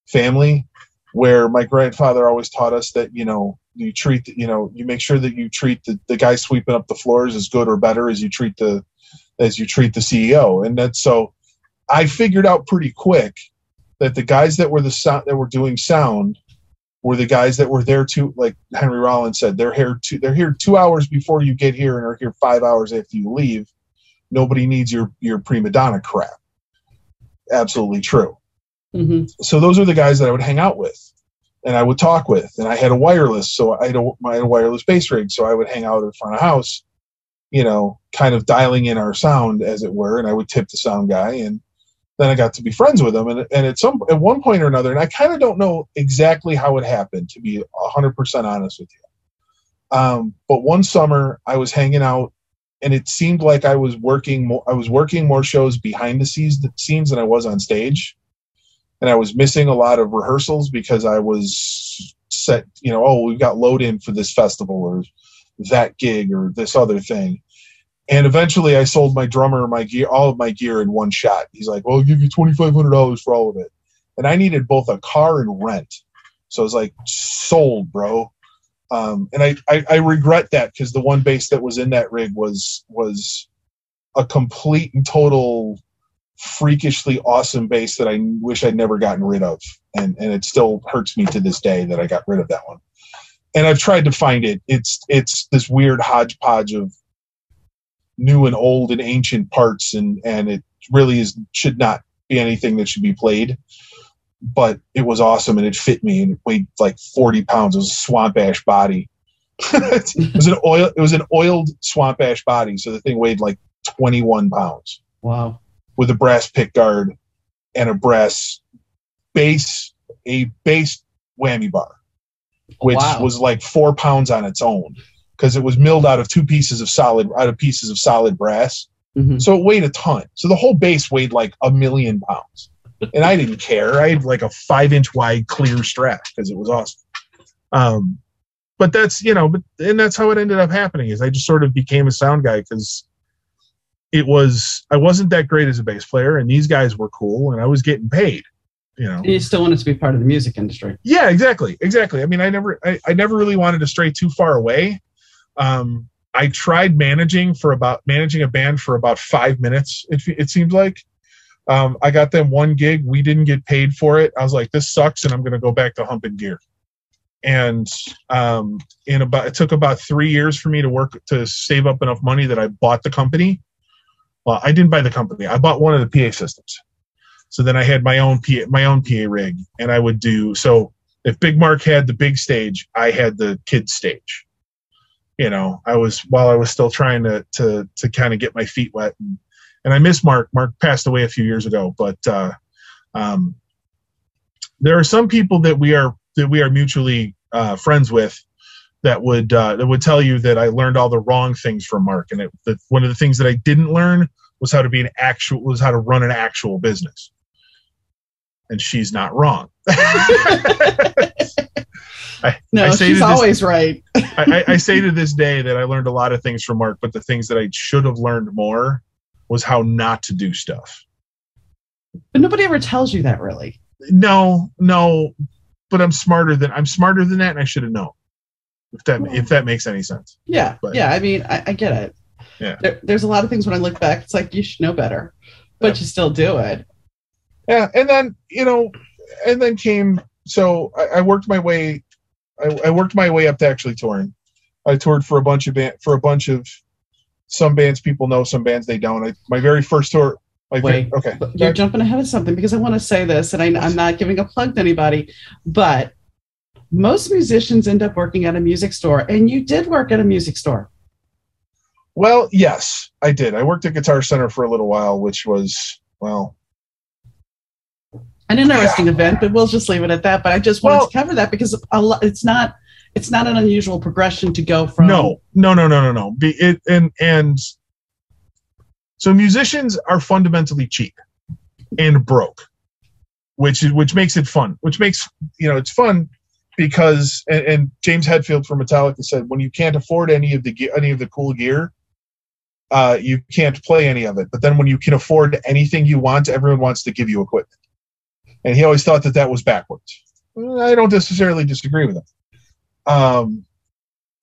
family where my grandfather always taught us that you know you treat you know you make sure that you treat the, the guy sweeping up the floors as good or better as you treat the as you treat the CEO and that's so I figured out pretty quick that the guys that were the sound that were doing sound were the guys that were there to like Henry Rollins said they're here two they're here two hours before you get here and are here five hours after you leave. Nobody needs your your prima donna crap. Absolutely true. Mhm. So those are the guys that I would hang out with and I would talk with. And I had a wireless, so I had a, I had a wireless bass rig, so I would hang out in front of house, you know, kind of dialing in our sound as it were, and I would tip the sound guy and then I got to be friends with him and, and at some at one point or another, and I kind of don't know exactly how it happened to be hundred percent honest with you. Um, but one summer I was hanging out and it seemed like I was working more I was working more shows behind the scenes scenes than I was on stage and I was missing a lot of rehearsals because I was set, you know, oh, we've got load in for this festival or that gig or this other thing. And eventually I sold my drummer my gear, all of my gear in one shot. He's like, well, I'll give you $2,500 for all of it. And I needed both a car and rent. So I was like, sold, bro. Um, and I, I, I regret that because the one bass that was in that rig was, was a complete and total freakishly awesome bass that I wish I'd never gotten rid of. And and it still hurts me to this day that I got rid of that one. And I've tried to find it. It's it's this weird hodgepodge of new and old and ancient parts and and it really is should not be anything that should be played. But it was awesome and it fit me and it weighed like 40 pounds. It was a swamp ash body. <laughs> it was an oil it was an oiled swamp ash body, so the thing weighed like 21 pounds Wow. with a brass pick guard and a brass base, a base whammy bar, which Wow. was like four pounds on its own because it was milled out of two pieces of solid, out of pieces of solid brass. Mhm. So it weighed a ton. So the whole base weighed like a million pounds. and I didn't care. I had like a five inch wide clear strap because it was awesome. Um, but that's you know, but and that's how it ended up happening. Is I just sort of became a sound guy because it was I wasn't that great as a bass player, and these guys were cool, and I was getting paid. You know, you still wanted to be part of the music industry. yeah, exactly, exactly. I mean, I never, I, I never really wanted to stray too far away. Um, I tried managing for about managing a band for about five minutes. It, it seemed like um, I got them one gig. We didn't get paid for it. I was like, this sucks, and I'm going to go back to humping gear. And um, in about, it took about three years for me to work to save up enough money that I bought the company. Well, I didn't buy the company. I bought one of the PA systems. So then I had my own PA, my own PA rig, and I would do so. If Big Mark had the big stage, I had the kids stage. You know, I was while I was still trying to to to kind of get my feet wet, and, and I miss Mark. Mark passed away a few years ago, but uh, um, there are some people that we are that we are mutually uh, friends with that would uh, that would tell you that I learned all the wrong things from Mark, and it, that one of the things that I didn't learn was how to be an actual was how to run an actual business. And she's not wrong. <laughs> I, No, I say she's to this- always right. I, I, I say to this day that I learned a lot of things from Mark, but the things that I should have learned more was how not to do stuff. But nobody ever tells you that really. No, no, but I'm smarter than I'm smarter than that, and I should have known. If that if that makes any sense. Yeah. But- yeah. I mean, I, I get it. Yeah. There, there's a lot of things when I look back, it's like you should know better, but you still do it. Yeah, and then you know, and then came so I, I worked my way, I, I worked my way up to actually touring. I toured for a bunch of band for a bunch of some bands people know, some bands they don't. I, my very first tour. Very- Wait, okay, You're jumping ahead of something because I want to say this, and I, I'm not giving a plug to anybody, but most musicians end up working at a music store, and you did work at a music store. Well, yes, I did. I worked at Guitar Center for a little while, which was well, An interesting event, but we'll just leave it at that. But I just wanted Well- to cover that because a lot, it's not it's not an unusual progression to go from no, no, no, no, no, no. Be it and and so musicians are fundamentally cheap and broke, which is which makes it fun. Which makes you know it's fun because and, and James Hetfield from Metallica said when you can't afford any of the ge- any of the cool gear, uh, you can't play any of it. But then when you can afford anything you want, everyone wants to give you equipment. And he always thought that that was backwards. I don't necessarily disagree with him. Um,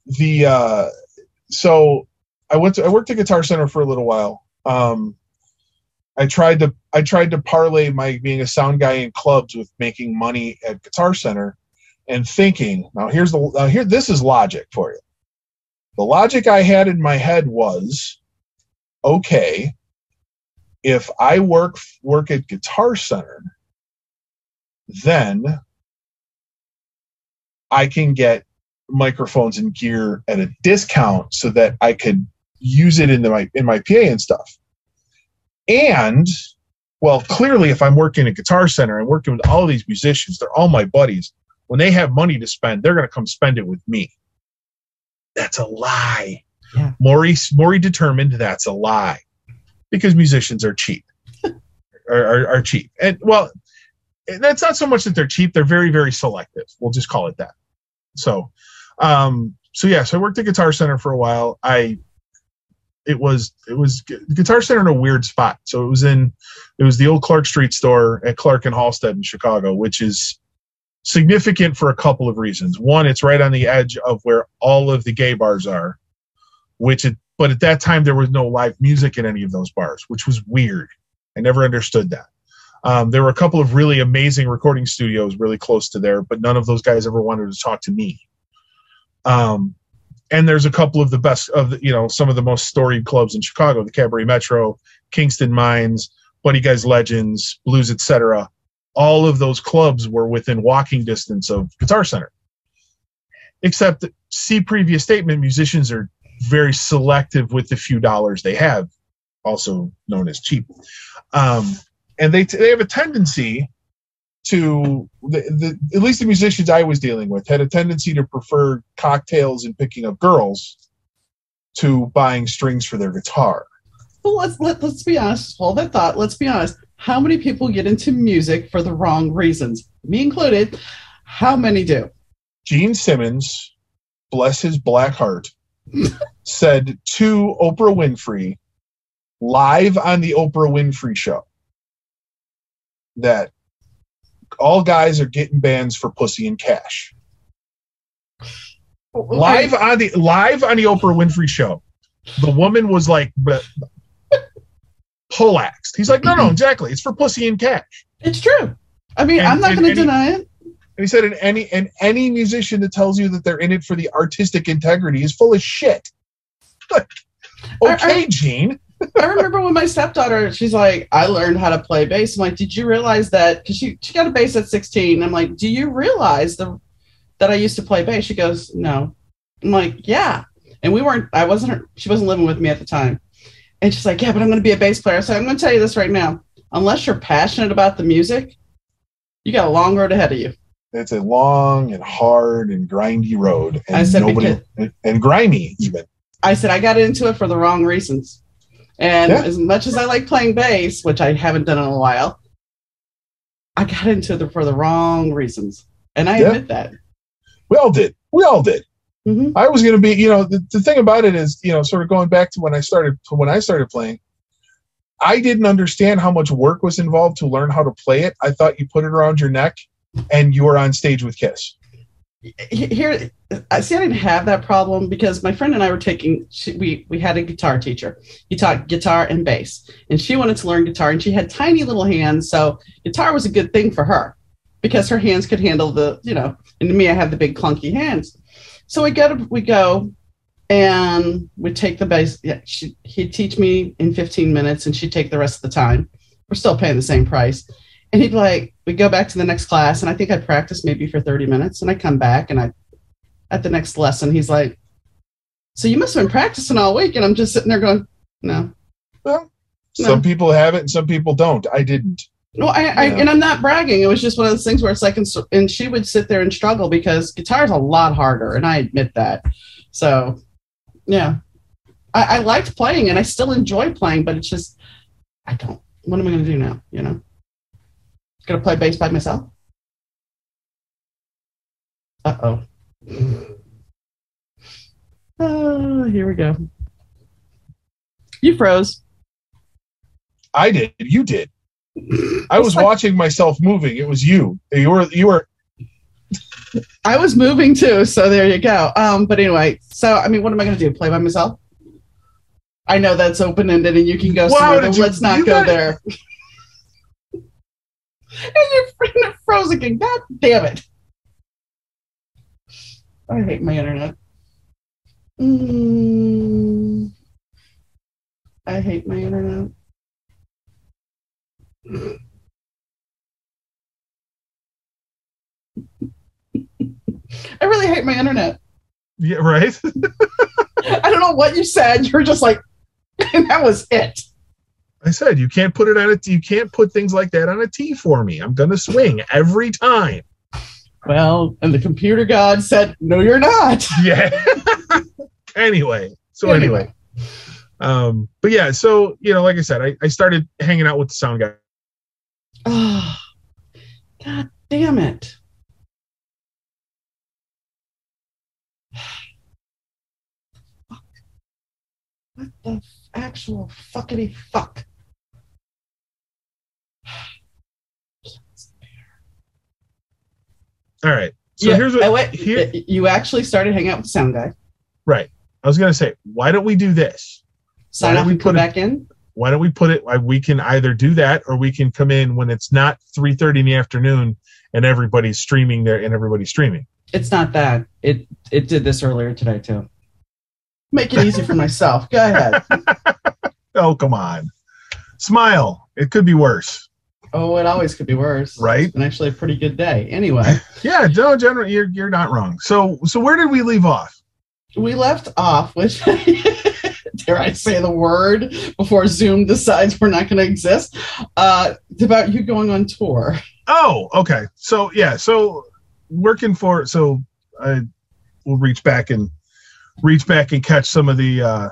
the uh, so I went to I worked at Guitar Center for a little while. Um, I tried to I tried to parlay my being a sound guy in clubs with making money at Guitar Center, and thinking now here's the now here this is logic for you. The logic I had in my head was, okay, if I work work at Guitar Center, then I can get microphones and gear at a discount so that I could use it in the, my in my PA and stuff. And well, clearly, if I'm working at Guitar Center and working with all these musicians, they're all my buddies. When they have money to spend, they're going to come spend it with me. That's a lie. Yeah. Maury Maury determined that's a lie because musicians are cheap, <laughs> are, are, are cheap, and well, that's not so much that they're cheap; they're very very selective. We'll just call it that. So, um, so yeah, so I worked at Guitar Center for a while. I it was it was Guitar Center in a weird spot. So it was in it was the old Clark Street store at Clark and Halsted in Chicago, which is significant for a couple of reasons. One, it's right on the edge of where all of the gay bars are, which it, but at that time there was no live music in any of those bars, which was weird. I never understood that. Um, there were a couple of really amazing recording studios really close to there, but none of those guys ever wanted to talk to me. Um, and there's a couple of the best of the, you know some of the most storied clubs in Chicago, the Cabaret Metro, Kingston Mines, Buddy Guys Legends, Blues, etc. All of those clubs were within walking distance of Guitar Center. Except, see previous statement, musicians are very selective with the few dollars they have, also known as cheap. Um, and they they have a tendency to the, the at least the musicians I was dealing with had a tendency to prefer cocktails and picking up girls to buying strings for their guitar. Well, let's let, let's be honest. Hold that thought. Let's be honest. how many people get into music for the wrong reasons? Me included. How many do? Gene Simmons, bless his black heart, said to Oprah Winfrey live on the Oprah Winfrey show that all guys are getting bands for pussy and cash. Live on the live on the Oprah Winfrey show, the woman was like but poleaxed. He's like, no, no, exactly. It's for pussy and cash. It's true. I mean, And- I'm not going to deny it. And he said, and any and any musician that tells you that they're in it for the artistic integrity is full of shit. <laughs> okay, Gene. I remember when my stepdaughter, she's like, I learned how to play bass. I'm like, did you realize that? Because she, she got a bass at 16. I'm like, do you realize the that I used to play bass? She goes, no. I'm like, yeah. And we weren't, I wasn't, her- she wasn't living with me at the time. And she's like, yeah, but I'm going to be a bass player. So I'm going to tell you this right now. Unless you're passionate about the music, you got a long road ahead of you. It's a long and hard and grindy road, and I said nobody and grimy even. I said I got into it for the wrong reasons. And Yeah. as much as I like playing bass, which I haven't done in a while, I got into it for the wrong reasons. And I Yeah. admit that. We all did. We all did. Mhm. I was going to be, you know, the, the thing about it is, you know, sort of going back to when I started to when I started playing. I didn't understand how much work was involved to learn how to play it. I thought you put it around your neck and you were on stage with Kiss. Here, I see. I didn't have that problem because my friend and I were taking. She, we we had a guitar teacher. He taught guitar and bass, and she wanted to learn guitar, and she had tiny little hands, so guitar was a good thing for her because her hands could handle the, you know. And to me, I have the big clunky hands. So we go to we go, and we take the bass. Yeah, she he'd teach me in 15 minutes, and she'd take the rest of the time. We're still paying the same price. And he'd like, we go back to the next class, and I think I practiced maybe for 30 minutes, and I come back, and I, at the next lesson, he's like, so you must have been practicing all week, and I'm just sitting there going, no, Well, No. some people have it and some people don't. I didn't. no, I, I Yeah. and I'm not bragging. It was just one of those things where it's like, and, and she would sit there and struggle because guitar is a lot harder, and I admit that. So, yeah, I, I liked playing, and I still enjoy playing, but it's just, I don't. What am I going to do now? You know, to play bass by myself? Uh oh. Oh, here we go. You froze. I did. You did. <laughs> I was like- watching myself moving. It was you. You were you were I was moving too, so there you go. Um, but anyway, so I mean, what am I going to do? Play by myself? I know that's open ended, and you can go Wow, somewhere, but you- let's not go got- there. And friend froze again. God damn it! I hate my internet. Mm, I hate my internet. I really hate my internet. yeah, right? <laughs> I don't know what you said. You're just like, and <laughs> that was it. I said you can't put it on a you can't put things like that on a tee for me. I'm gonna swing every time. Well, and the computer god said, "No, you're not." <laughs> Yeah. anyway, so anyway, um, but yeah, so you know, like I said, I, I started hanging out with the sound guy. Oh, <sighs> god damn it! <sighs> What the actual fuckity fuck? All right. So Yeah, here's what I went- here you actually started hanging out with the sound guy. right. I was gonna say, why don't we do this? Sign don't we and come put it- back in. Why don't we put it? uh, We can either do that, or we can come in when it's not 3:30 in the afternoon and everybody's streaming there and everybody's streaming. It's not that. It it did this earlier today too. Make it easy for <laughs> myself. Go ahead. <laughs> Oh, come on, smile. It could be worse, Oh, it always could be worse. right? It's been actually a pretty good day. Anyway, <laughs> Yeah, no, general, you're you're not wrong. So so where did we leave off? we left off with <laughs> dare I say the word before Zoom decides we're not going to exist. Uh, about you going on tour. Oh, okay. So yeah, so working for so I will reach back and reach back and catch some of the uh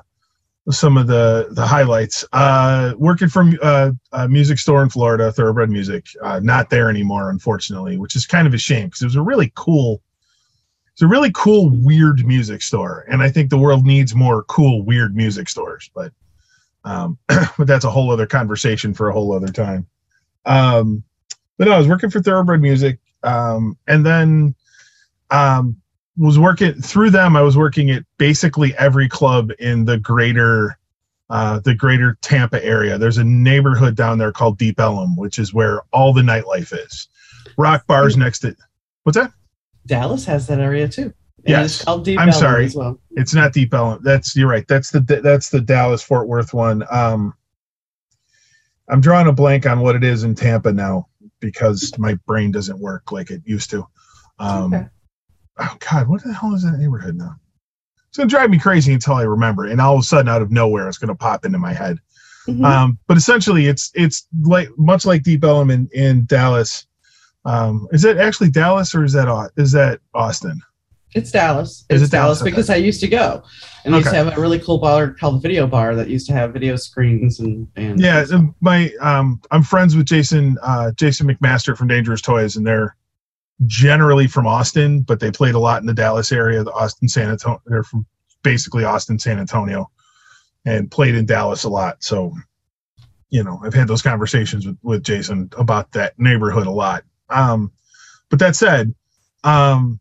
some of the the highlights. Uh, working from uh, a music store in Florida, Thoroughbred Music. Uh, not there anymore, unfortunately, which is kind of a shame because it was a really cool. It's a really cool, weird music store, and I think the world needs more cool, weird music stores. But, um, <clears throat> but that's a whole other conversation for a whole other time. Um, but no, I was working for Thoroughbred Music, um, and then um, was working through them. I was working at basically every club in the greater uh, the greater Tampa area. There's a neighborhood down there called Deep Ellum, which is where all the nightlife is. Rock bars next to what's that? Dallas has that area too. And Yes. it's called Deep I'm Ellum sorry. as well. It's not Deep Ellum. That's you're right. That's the that's the Dallas Fort Worth one. Um, I'm drawing a blank on what it is in Tampa now because my brain doesn't work like it used to. Um, Okay. Oh God, what the hell is that neighborhood now? It's gonna drive me crazy until I remember, and all of a sudden, out of nowhere, it's gonna pop into my head. Mhm. Um, but essentially, it's it's like much like Deep Ellum in, in Dallas. Um, is it actually Dallas or is that is that Austin? It's Dallas. It's it Dallas? Dallas because I used to go, and I used to have a really cool bar called Video Bar that used to have video screens and and Yeah, and my um, I'm friends with Jason uh, Jason McMaster from Dangerous Toys, and they're generally from Austin, but they played a lot in the Dallas area, the Austin San Antonio. They're from basically Austin San Antonio, and played in Dallas a lot. So, you know, I've had those conversations with with Jason about that neighborhood a lot. Um, but that said, um,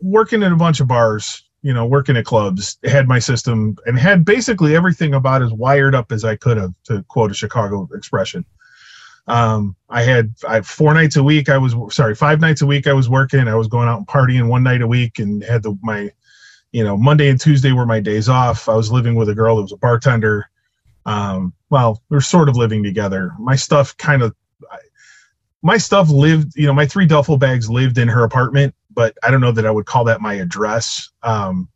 working in a bunch of bars, you know, working at clubs, had my system and had basically everything about as wired up as I could have, to quote a Chicago expression. Um, I had I four nights a week. I was sorry, five nights a week. I was working. I was going out and partying one night a week, and had the my, you know, Monday and Tuesday were my days off. I was living with a girl that was a bartender. Um, well, we are sort of living together. My stuff kind of, my stuff lived. You know, my three duffel bags lived in her apartment, but I don't know that I would call that my address. Um,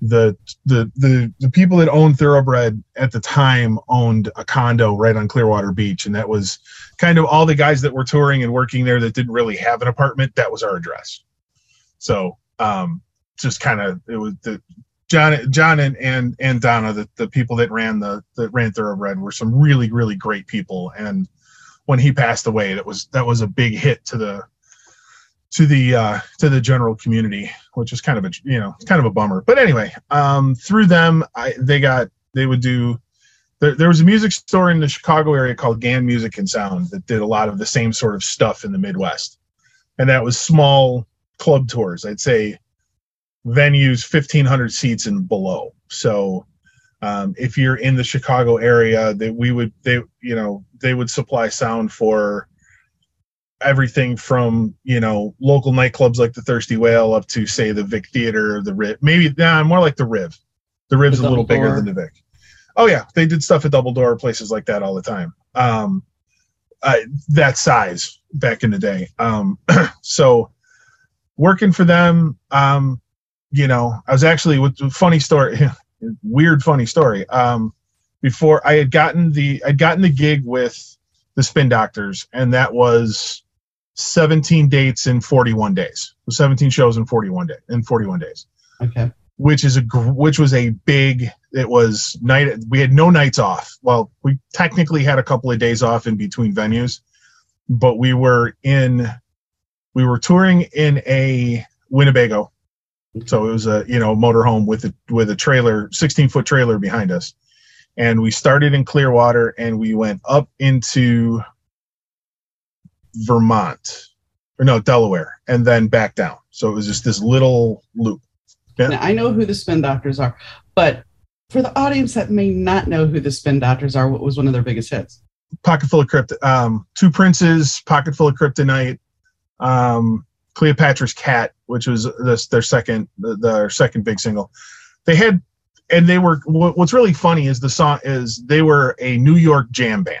the the the the people that owned Thoroughbred at the time owned a condo right on Clearwater Beach, and that was kind of all the guys that were touring and working there that didn't really have an apartment. That was our address. So um, just kind of it was the John John and and and Donna, the, the people that ran the that ran Thoroughbred, were some really really great people. And when he passed away, that was that was a big hit to the to the uh, to the general community, which is kind of a you know kind of a bummer. But anyway, um, through them, I they got they would do. There, there was a music store in the Chicago area called Gand Music and Sound that did a lot of the same sort of stuff in the Midwest, and that was small club tours. I'd say venues 1500 seats and below. So um, if you're in the Chicago area, that we would they you know they would supply sound for everything from you know local nightclubs like the Thirsty Whale up to say the Vic Theater, the Riv. Maybe nah, more like the Riv. The Riv's The a little Double bigger than the Vic. Oh yeah, they did stuff at Double Door, places like that all the time. Um, uh, that size back in the day. Um, <clears throat> so working for them, um, you know, I was actually with the funny story, <laughs> weird funny story. Um, before I had gotten the I'd gotten the gig with the Spin Doctors, and that was 17 dates in 41 days. So 17 shows in 41 day in 41 days, okay. which is a which was a big. It was night. We had no nights off. Well, we technically had a couple of days off in between venues, but we were in we were touring in a Winnebago so it was a you know motorhome with a with a trailer, 16 foot trailer behind us, and we started in Clearwater and we went up into Vermont, or no Delaware, and then back down. So it was just this little loop. Yeah. Now, I know who the spin doctors are, but for the audience that may not know who the spin doctors are, what was one of their biggest hits? Pocket full of crypt, um, two princes, pocket full of kryptonite, um, Cleopatra's cat, which was this, their second the, their second big single. They had, and they were. What, what's really funny is the song is they were a New York jam band.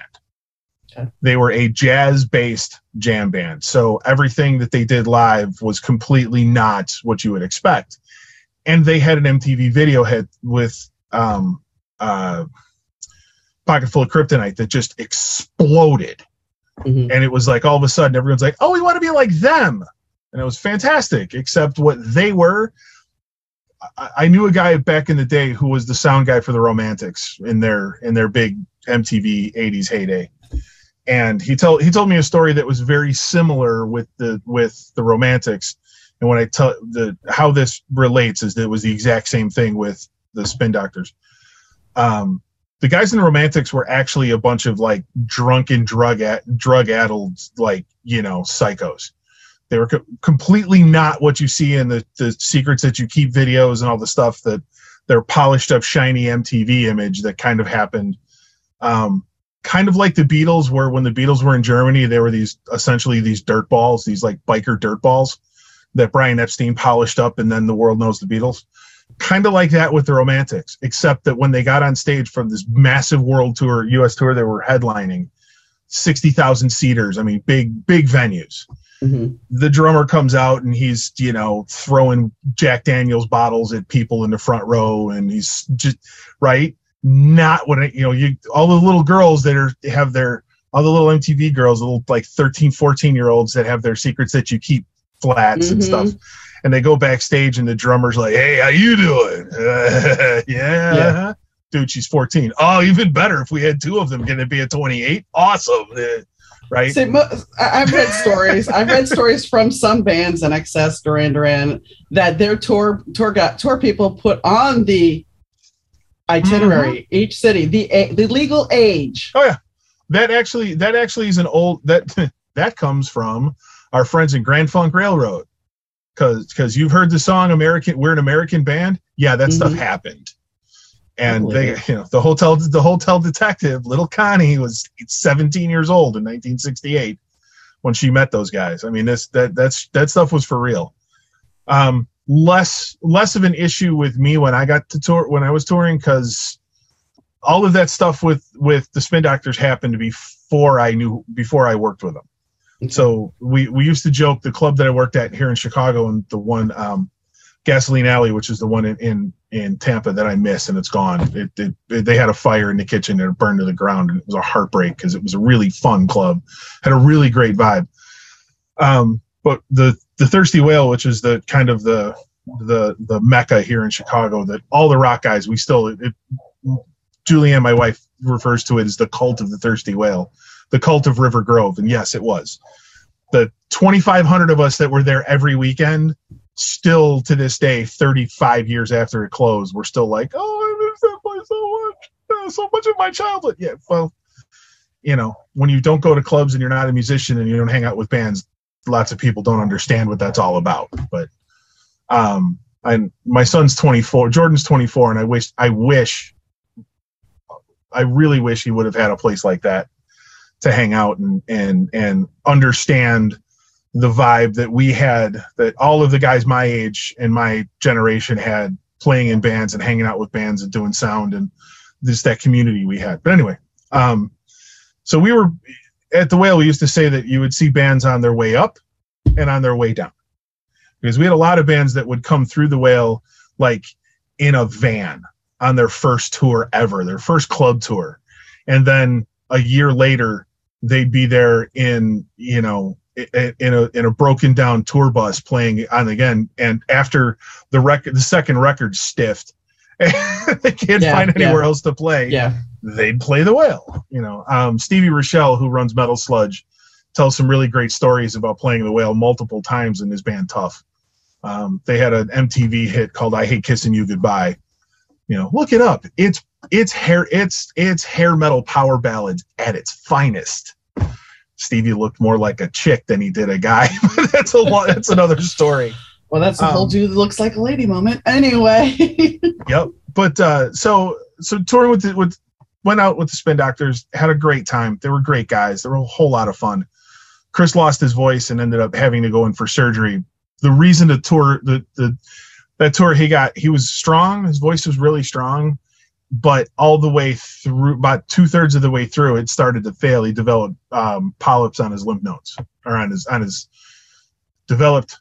They were a jazz-based jam band, so everything that they did live was completely not what you would expect. And they had an MTV video hit with um, uh, "Pocket Full of Kryptonite" that just exploded. Mhm. and it was like all of a sudden everyone's like oh we want to be like them. And it was fantastic except what they were. I, I knew a guy back in the day who was the sound guy for the Romantics in their in their big MTV '80s heyday, and he told he told me a story that was very similar with the with the Romantics. And when I tell the how this relates is that it was the exact same thing with the Spin Doctors. Um, the guys in the Romantics were actually a bunch of like drunken drug at, drug addled like you know psychos. They were co- completely not what you see in the the secrets that you keep videos and all the stuff that their polished up shiny MTV image that kind of happened. Um, kind of like the Beatles, where when the Beatles were in Germany, they were these essentially these dirt balls, these like biker dirt balls that Brian Epstein polished up, and then the world knows the Beatles kind of like that with the Romantics, except that when they got on stage for this massive world tour, U.S. tour, they were headlining sixty thousand seaters. I mean, big big venues. Mm-hmm. The drummer comes out and he's you know throwing Jack Daniels bottles at people in the front row, and he's just right. Not what you know. You all the little girls that are have their all the little MTV girls, little like 13, 14 year olds that have their secrets that you keep flats mm-hmm. and stuff and they go backstage and the drummer's like, "Hey, how you doing?" Uh, <laughs> yeah. yeah. Dude, she's 14. Oh, even better if we had two of them. Can it be a 28? Awesome. Uh, right? See, I've read stories. I've read stories from some bands and INXS Duran Duran that their tour tour got tour people put on the itinerary mm-hmm. each city the the legal age. Oh yeah, that actually that actually is an old that <laughs> that comes from our friends in Grand Funk Railroad because because you've heard the song American we're an American band. Yeah, that mm-hmm. stuff happened. And they, you know, the hotel, the hotel detective, little Connie, was 17 years old in 1968 when she met those guys. I mean, this that that's that stuff was for real. Um, less less of an issue with me when I got to tour when I was touring because all of that stuff with with the Spin Doctors happened before I knew before I worked with them. So we we used to joke the club that I worked at here in Chicago and the one um, Gasoline Alley, which is the one in, in in Tampa that I miss and it's gone. It, it, it, they had a fire in the kitchen and it burned to the ground and it was a heartbreak because it was a really fun club, had a really great vibe. Um, but the the Thirsty Whale, which is the kind of the the the mecca here in Chicago, that all the rock guys we still it, Julianne, my wife, refers to it as the cult of the Thirsty Whale the cult of River Grove. And yes, it was. The 2,500 of us that were there every weekend, still to this day, 35 years after it closed, we're still like, oh, I miss that place so much. So much of my childhood. Yeah, well, you know, when you don't go to clubs and you're not a musician and you don't hang out with bands, lots of people don't understand what that's all about. But um, and my son's 24, Jordan's 24, and I wish, I wish, I really wish he would have had a place like that to hang out and and and understand the vibe that we had that all of the guys my age and my generation had playing in bands and hanging out with bands and doing sound and just that community we had but anyway um so we were at the whale we used to say that you would see bands on their way up and on their way down. Because we had a lot of bands that would come through the whale like in a van on their first tour ever their first club tour. And then a year later they'd be there in you know in a in a broken down tour bus playing on again. And after the record the second record stiffed <laughs> they can't yeah, find anywhere yeah. else to play. Yeah. They'd play the whale you know. Um, stevie rachelle who runs metal sludge tells some really great stories about playing the whale multiple times in his band tuff. Um, they had an mtv hit called i hate kissing you goodbye. You know look it up. It's it's hair it's it's hair metal power ballads at its finest. Stevie looked more like a chick than he did a guy <laughs> that's a lot that's another story well that's the um, whole dude that looks like a lady moment. Anyway. <laughs> Yep. But uh so so touring with the, with went out with the spin doctors had a great time. They were great guys. They were a whole lot of fun. Chris lost his voice and ended up having to go in for surgery. The reason the tour the the that tour he got he was strong. His voice was really strong. But all the way through about two-thirds of the way through it started to fail. He developed um, polyps on his lymph nodes or on his on his developed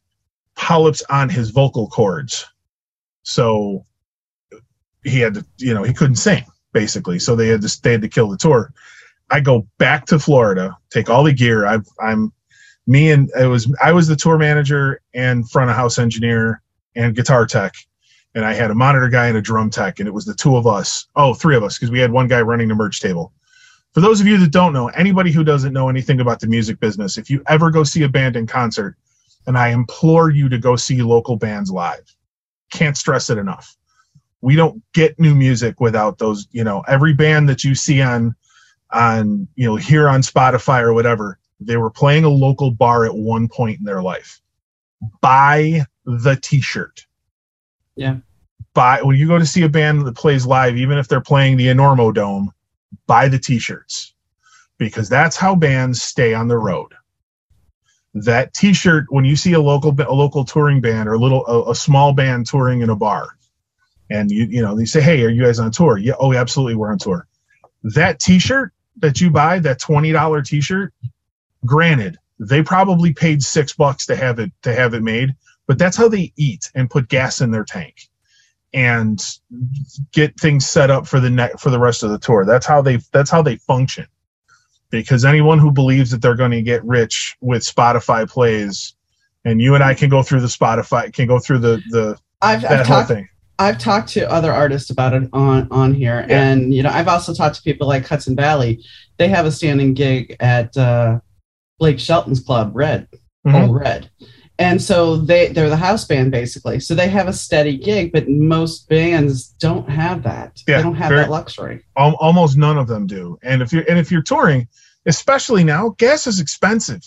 polyps on his vocal cords. So he had to you know he couldn't sing basically. So they had to they had to kill the tour. I go back to florida take all the gear. I've i'm me and it was i was the tour manager and front of house engineer and guitar tech. And I had a monitor guy and a drum tech, and it was the two of us. Oh, three of us, because we had one guy running the merch table. For those of you that don't know, anybody who doesn't know anything about the music business, if you ever go see a band in concert, and I implore you to go see local bands live, can't stress it enough. We don't get new music without those, you know, every band that you see on on, you know, here on Spotify or whatever, they were playing a local bar at one point in their life. Buy the t-shirt. Yeah. Buy when you go to see a band that plays live, even if they're playing the Enormo Dome, buy the t-shirts because that's how bands stay on the road. That t-shirt when you see a local a local touring band or a little a, a small band touring in a bar, and you you know they say, "Hey, are you guys on tour?" Yeah, oh, absolutely, we're on tour. That t-shirt that you buy, that twenty dollar t-shirt, granted, they probably paid six bucks to have it to have it made, but that's how they eat and put gas in their tank and get things set up for the net for the rest of the tour. That's how they that's how they function. Because anyone who believes that they're going to get rich with Spotify plays, and you and I can go through the Spotify can go through the the I've, that I've whole talked thing. I've talked to other artists about it on on here, Yeah. and you know I've also talked to people like Hudson Valley. They have a standing gig at uh, Blake Shelton's club, Red, Mhm. Ole Red, and so they they're the house band basically. So they have a steady gig, but most bands don't have that. Yeah, they don't have that luxury. Al- almost none of them do. And if you're and if you're touring, especially now, gas is expensive.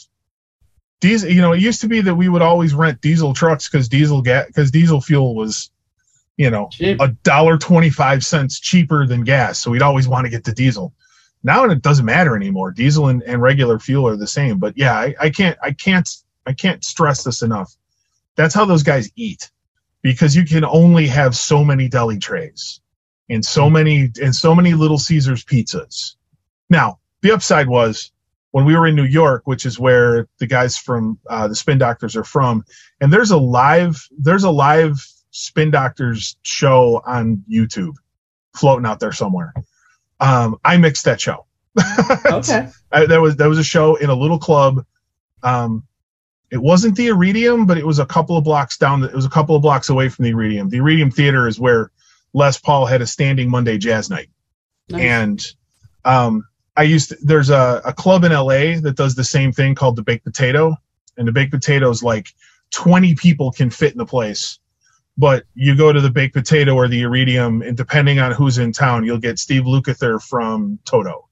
Diesel, you know, it used to be that we would always rent diesel trucks because diesel gas because diesel fuel was, you know, a dollar twenty five cents cheaper than gas. So we'd always want to get the diesel. Now it doesn't matter anymore. Diesel and, and regular fuel are the same. But yeah, I, I can't I can't I can't stress this enough. That's how those guys eat. Because you can only have so many deli trays and so many and so many little Caesars pizzas. Now, the upside was when we were in New York, which is where the guys from uh, the Spin Doctors are from, and there's a live there's a live Spin Doctors show on YouTube floating out there somewhere. Um, I mixed that show. <laughs> Okay, I, that was that was a show in a little club. Um, it wasn't the Iridium, but it was a couple of blocks down. It was a couple of blocks away from the Iridium. The Iridium Theater is where Les Paul had a standing Monday jazz night, Nice. and um, I used to, there's a, a club in LA that does the same thing called the Baked Potato, and the Baked Potato is like 20 people can fit in the place. But you go to the Baked Potato or the Iridium, and depending on who's in town, you'll get Steve Lukather from Toto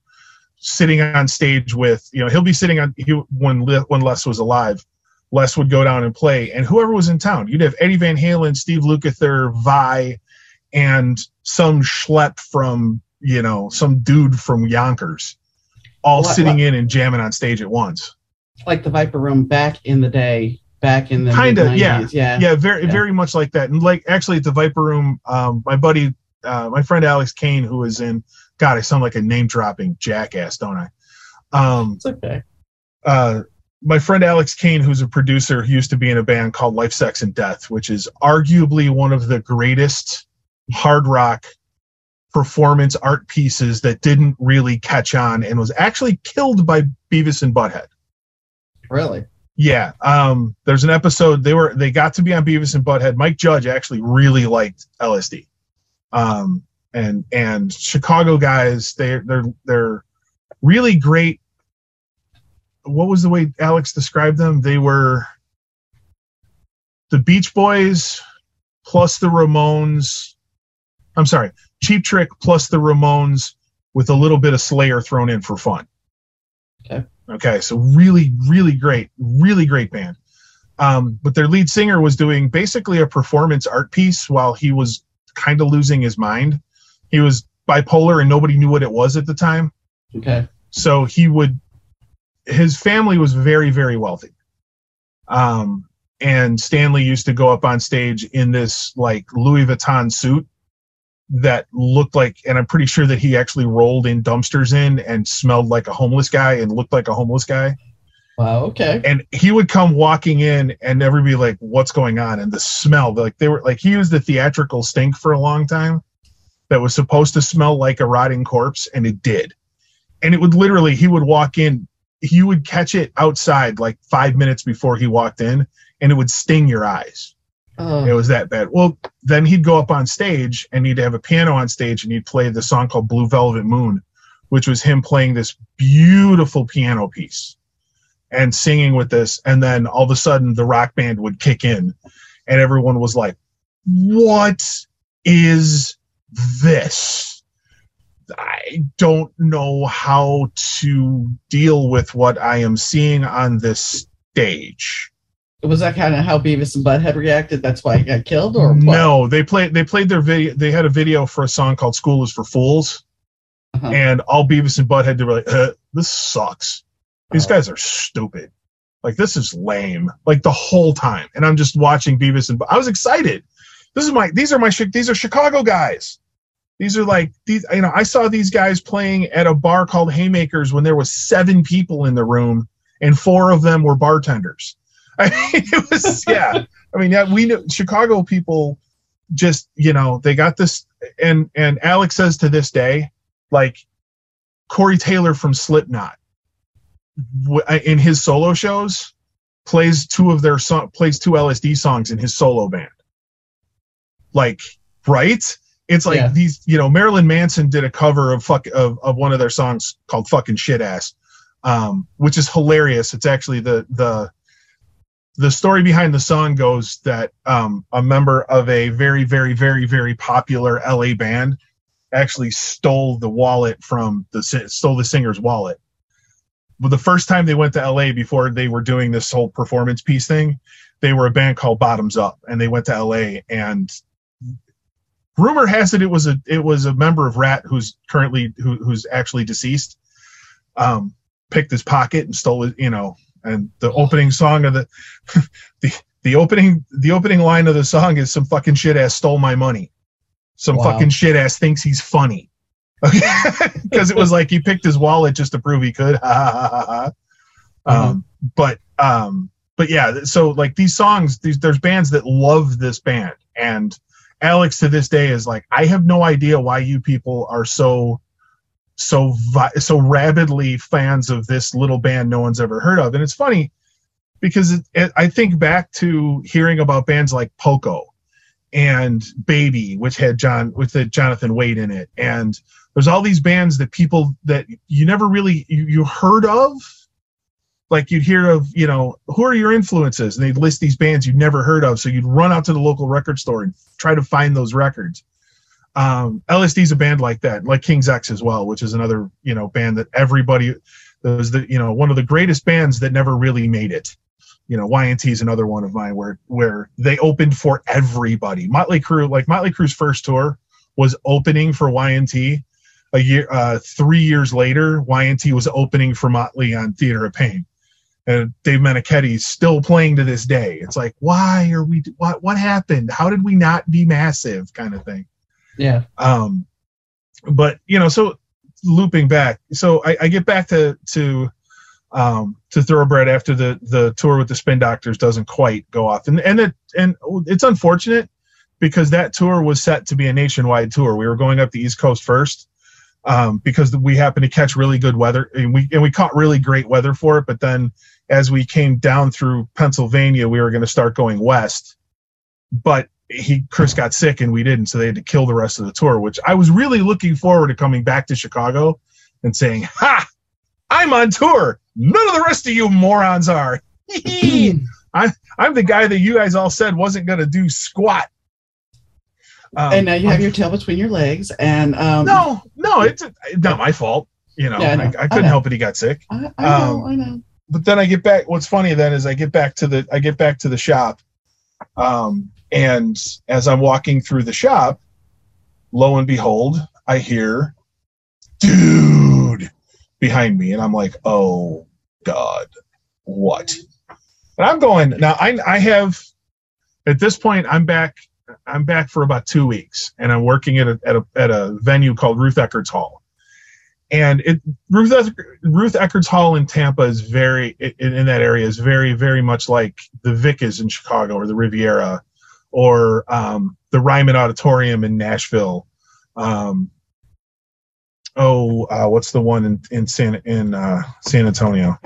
sitting on stage with you know he'll be sitting on he, when when Les was alive. Les would go down and play, and whoever was in town, you'd have Eddie Van Halen, Steve Lukather, Vai, and some schlep from you know some dude from Yonkers, all What- sitting what- in and jamming on stage at once. like the Viper Room back in the day, back in the Kinda, yeah. yeah, Yeah, very Yeah. very much like that. And like actually at the Viper Room, um, my buddy, uh, my friend Alex Kane, who was in. God, I sound like a name dropping jackass, don't I? Um, It's okay. uh, my friend Alex Kane, who's a producer, he used to be in a band called Life, Sex, and Death, which is arguably one of the greatest hard rock performance art pieces that didn't really catch on and was actually killed by Beavis and Butthead. Really? Yeah, um, there's an episode they were they got to be on Beavis and Butthead. Mike Judge actually really liked LSD, um, and and Chicago guys they they're they're really great. What was the way Alex described them? They were the Beach Boys plus the Ramones. I'm sorry, Cheap Trick plus the Ramones with a little bit of Slayer thrown in for fun. Okay. Okay, so really, really great, really great band. Um, but their lead singer was doing basically a performance art piece while he was kind of losing his mind. He was bipolar and nobody knew what it was at the time. Okay. So he would, his family was very, very wealthy. Um, and Stanley used to go up on stage in this like Louis Vuitton suit that looked like, and I'm pretty sure that he actually rolled in dumpsters in and smelled like a homeless guy and looked like a homeless guy. Wow. Okay. And he would come walking in and everybody be like, what's going on? And the smell, like they were like, he used the theatrical stink for a long time that was supposed to smell like a rotting corpse and it did. And it would literally, he would walk in, he would catch it outside like five minutes before he walked in and it would sting your eyes. It was that bad. Well, then he'd go up on stage and he'd have a piano on stage and he'd play the song called Blue Velvet Moon, which was him playing this beautiful piano piece and singing with this. And then all of a sudden the rock band would kick in and everyone was like, What is this? I don't know how to deal with what I am seeing on this stage. Was that kind of how Beavis and Butthead reacted? That's why he got killed, or what? no? They played. They played their video. They had a video for a song called "School Is for Fools," Uh-huh. and all Beavis and Butthead were like, uh, "This sucks. These Oh. guys are stupid. Like this is lame. Like the whole time." And I'm just watching Beavis and. I was excited. This is my. These are my. These are Chicago guys. These are like these. You know, I saw these guys playing at a bar called Haymakers when there was seven people in the room, and four of them were bartenders. <laughs> I mean, it was yeah. I mean, yeah, we know Chicago people just you know they got this, and and Alex says to this day, like Corey Taylor from Slipknot, uh, in his solo shows, plays two of their song plays two LSD songs in his solo band. Like, right? It's like Yeah. these, you know, Marilyn Manson did a cover of fuck of, of one of their songs called "Fucking Shit Ass," um, which is hilarious. It's actually the the the story behind the song goes that um, a member of a very, very, very, very popular LA band actually stole the wallet from the stole the singer's wallet. But the first time they went to LA before they were doing this whole performance piece thing, they were a band called Bottoms Up, and they went to LA. And rumor has it it was a it was a member of Ratt who's currently who, who's actually deceased. Um, picked his pocket and stole it, you know. And the opening song of the <laughs> the the opening the opening line of the song is some fucking shit ass stole my money. Some Wow. fucking shit ass thinks he's funny. <laughs> Okay, because it was like he picked his wallet just to prove he could. Ha. Um, but um, but yeah, so like these songs, these there's bands that love this band, and Alex to this day is like, I have no idea why you people are so so vi- so rabidly fans of this little band no one's ever heard of, and it's funny because it, it, I think back to hearing about bands like Poco and Baby, which had John with the Jonathan Wade in it, and there's all these bands that people that you never really you, you heard of like you'd hear of you know who are your influences? And they'd list these bands you'd never heard of. So you'd run out to the local record store and try to find those records. Um lsd's a band like that like king's x as well which is another you know band that everybody was the you know one of the greatest bands that never really made it. You know Y&T is another one of mine where where they opened for everybody. Motley crue like motley crue's first tour was opening for Y&T a year uh three years later Y&T was opening for motley on theater of pain and Dave Meniketti is still playing to this day. It's like, why are we? What what happened? How did we not be massive? Kind of thing. Yeah. Um, but you know, so looping back, so I, I get back to to um, to Thoroughbred after the the tour with the Spin Doctors doesn't quite go off, and and it and it's unfortunate because that tour was set to be a nationwide tour. We were going up the East Coast first. Um, because we happened to catch really good weather and we and we caught really great weather for it, but then as we came down through Pennsylvania, we were going to start going west. But he Chris got sick and we didn't, so they had to kill the rest of the tour. Which I was really looking forward to coming back to Chicago and saying, "Ha, I'm on tour. None of the rest of you morons are. <laughs> I'm I'm the guy that you guys all said wasn't going to do squat." Um, and now you have your tail between your legs, and um, no, no, it's not my fault. You know, Yeah, I I, know. I I couldn't know. help it. He got sick. I, I know, um, I know. But then I get back. What's funny then is I get back to the I get back to the shop, um, and as I'm walking through the shop, lo and behold, I hear, "Dude," behind me, and I'm like, "Oh God, what?" And I'm going now. I I have at this point I'm back. I'm back for about two weeks, and I'm working at a at a at a venue called Ruth Eckerd's Hall and it Ruth Ruth Eckerd's Hall in Tampa is very in, in that area is very very much like the Vic is in Chicago or the Riviera or um, the Ryman Auditorium in Nashville. Um, oh, uh, what's the one in in San in uh, San Antonio?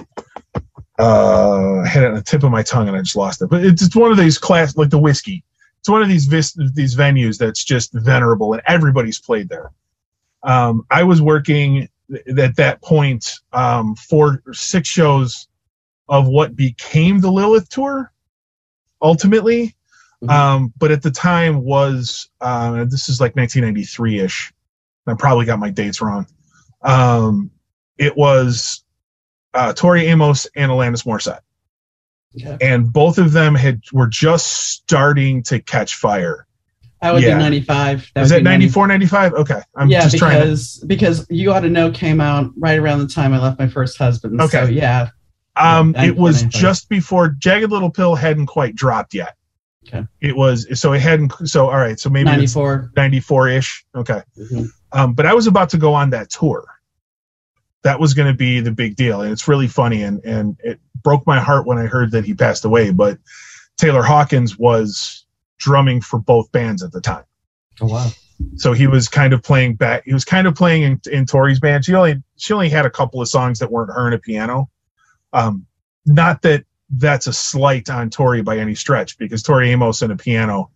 Uh, I had it on the tip of my tongue and I just lost it. But it's, it's one of these class like the whiskey. it's one of these vis- these venues that's just venerable and everybody's played there. Um, I was working th- at that point um, for six shows of what became the Lilith tour ultimately. Mhm. Um, but at the time was uh, this is like 1993 ish. I probably got my dates wrong. Um, it was uh, Tori Amos and Alanis Morissette Okay. and both of them had were just starting to catch fire. That would Yeah. be 95. Is would that be 90 94, 95? Okay. I'm yeah, just trying to. because because you ought to know came out right around the time I left my first husband. So Okay. yeah, Um, it was just before Jagged Little Pill hadn't quite dropped yet. Okay. It was, so it hadn't, so all right, so maybe it's 94. 94 ish. Okay. Mhm. Um, but I was about to go on that tour. That was going to be the big deal. And it's really funny. And, and it broke my heart when I heard that he passed away. But Taylor Hawkins was drumming for both bands at the time. Oh wow. so he was kind of playing back he was kind of playing in, in tori's band she only she only had a couple of songs that weren't her and a piano um not that that's a slight on tori by any stretch because tori amos and a piano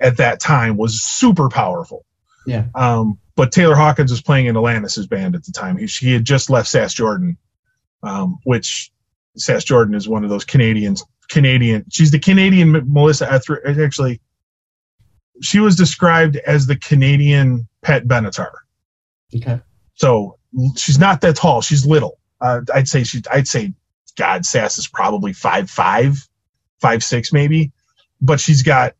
at that time was super powerful Yeah. um but taylor hawkins was playing in alanis's band at the time he, he had just left sass jordan um which sass jordan is one of those canadians canadian she's the canadian melissa Etheridge. actually she was described as the Canadian Pat Benatar. Okay. So she's not that tall. She's little. Uh, I'd say she. I'd say God Sass is probably five five, five six maybe, but she's got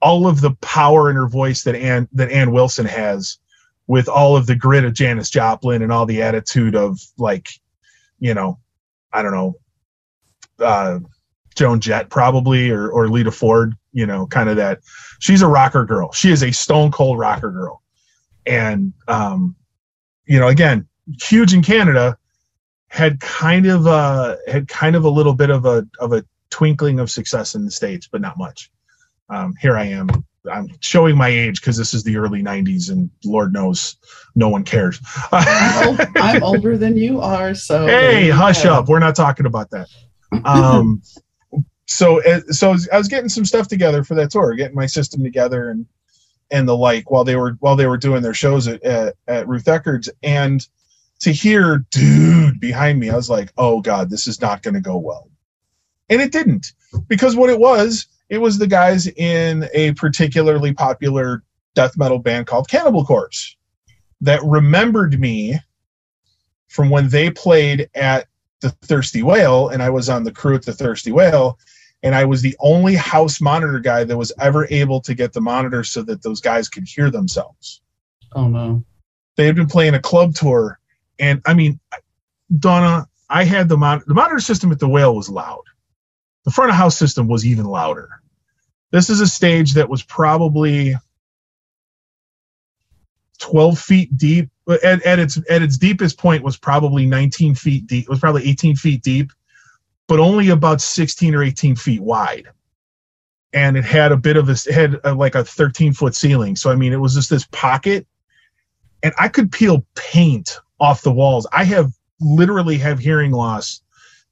all of the power in her voice that Ann that Ann Wilson has, with all of the grit of Janis Joplin and all the attitude of like, you know, I don't know, uh, Joan Jett probably or or Lita Ford. You know, kind of that. She's a rocker girl. She is a stone cold rocker girl, and um, you know, again, huge in Canada, had kind of a had kind of a little bit of a of a twinkling of success in the states, but not much. Um, here I am. I'm showing my age because this is the early '90s, and Lord knows, no one cares. I'm, old, <laughs> I'm older than you are, so hey, hush go. up. We're not talking about that. Um, so, so I was getting some stuff together for that tour, getting my system together and and the like while they were while they were doing their shows at at, at Ruth Eckerd's, and to hear dude behind me, I was like, oh god, this is not going to go well, and it didn't because what it was, it was the guys in a particularly popular death metal band called Cannibal Corpse that remembered me from when they played at the Thirsty Whale, and I was on the crew at the Thirsty Whale, and I was the only house monitor guy that was ever able to get the monitor so that those guys could hear themselves. Oh no. They had been playing a club tour, and I mean, Donna, I had the mon- the monitor system at the Whale was loud. The front of house system was even louder. This is a stage that was probably 12 feet deep at, at its at its deepest point was probably 19 feet deep it was probably 18 feet deep but only about 16 or 18 feet wide. And it had a bit of a it had a, like a 13 foot ceiling. So i mean it was just this pocket. And i could peel paint off the walls. I have literally have hearing loss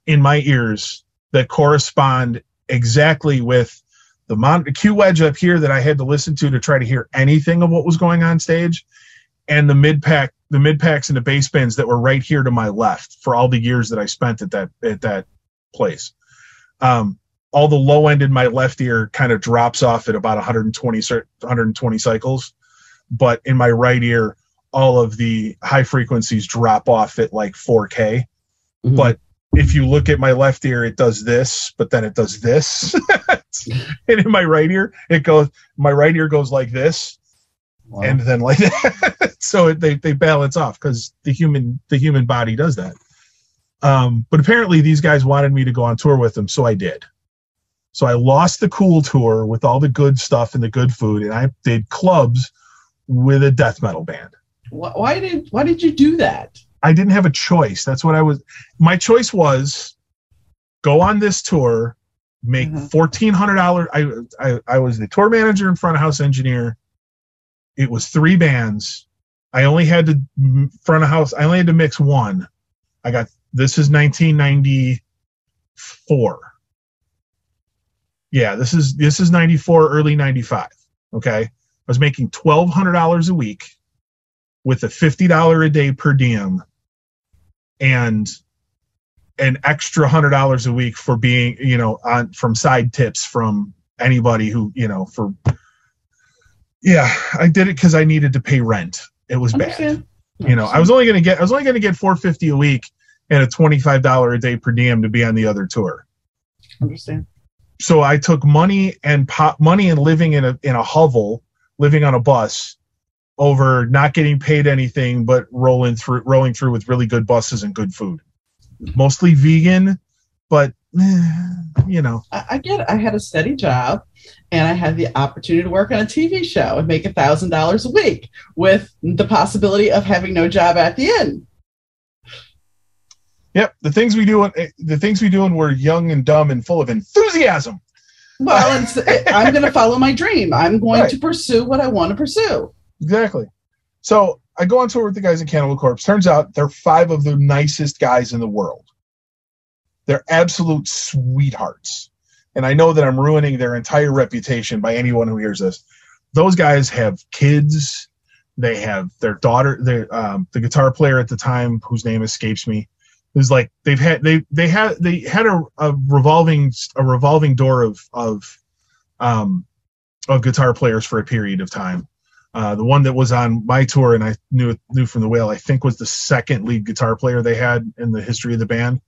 in my ears that correspond exactly with the mon- Q wedge up here that I had to listen to to try to hear anything of what was going on stage, and the mid pack, the mid packs and the bass bins that were right here to my left for all the years that I spent at that at that place. Um, all the low end in my left ear kind of drops off at about 120 120 cycles, but in my right ear, all of the high frequencies drop off at like 4K Mhm. but if you look at my left ear it does this but then it does this <laughs> and in my right ear it goes my right ear goes like this Wow. and then like <laughs> that so they, they balance off because the human the human body does that um, but apparently these guys wanted me to go on tour with them so i did so i lost the cool tour with all the good stuff and the good food and i did clubs with a death metal band why, why did why did you do that? I didn't have a choice. That's what I was. My choice was go on this tour, make Mhm. fourteen hundred dollars. I, I I was the tour manager and front of house engineer. It was three bands. I only had to front of house. I only had to mix one. I got this is 1994. Yeah, this is this is 94, early 95. Okay. I was making twelve hundred dollars a week with a fifty dollar a day per diem and an extra hundred dollars a week for being, you know, on from side tips from anybody who, you know, for yeah, I did it because I needed to pay rent. It was bad. You know, I was only gonna get I was only gonna get four fifty a week and a twenty five dollar a day per diem to be on the other tour. understand. So I took money and pop money and living in a in a hovel, living on a bus, over not getting paid anything but rolling through rolling through with really good buses and good food. Mostly vegan, but eh, you know, I, I get it. I had a steady job and I had the opportunity to work on a TV show and make a thousand dollars a week with the possibility of having no job at the end. Yep. The things we do, when- eh, the things we do when we're young and dumb and full of enthusiasm. Well, it's, I'm going to follow my dream. I'm going Right. to pursue what I want to pursue. Exactly. So I go on tour with the guys in Cannibal Corpse. Turns out they're five of the nicest guys in the world. They're absolute sweethearts. And I know that I'm ruining their entire reputation by anyone who hears this. Those guys have kids. They have their daughter, their um, the guitar player at the time, whose name escapes me, is like they've had they they had they had a, a revolving a revolving door of of um of guitar players for a period of time. Uh, the one that was on my tour and I knew knew from the whale, I think was the second lead guitar player they had in the history of the band.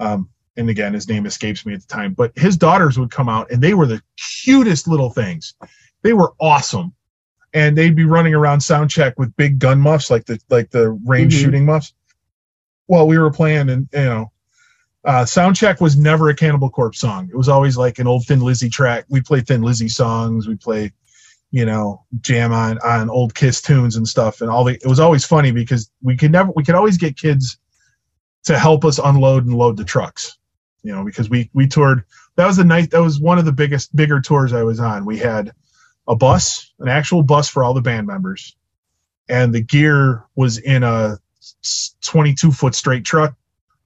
Um, and again, his name escapes me at the time. But his daughters would come out and they were the cutest little things. They were awesome. And they'd be running around sound check with big gun muffs, like the like the range Mhm. shooting muffs. While we were playing, and you know, uh, sound check was never a Cannibal Corpse song. It was always like an old Thin Lizzy track. We played Thin Lizzy songs. We play you know, jam on on old Kiss tunes and stuff, and all the. It was always funny because we could never, we could always get kids to help us unload and load the trucks, you know, because we we toured. That was the night. That was one of the biggest, bigger tours I was on. We had a bus, an actual bus for all the band members, and the gear was in a 22 foot straight truck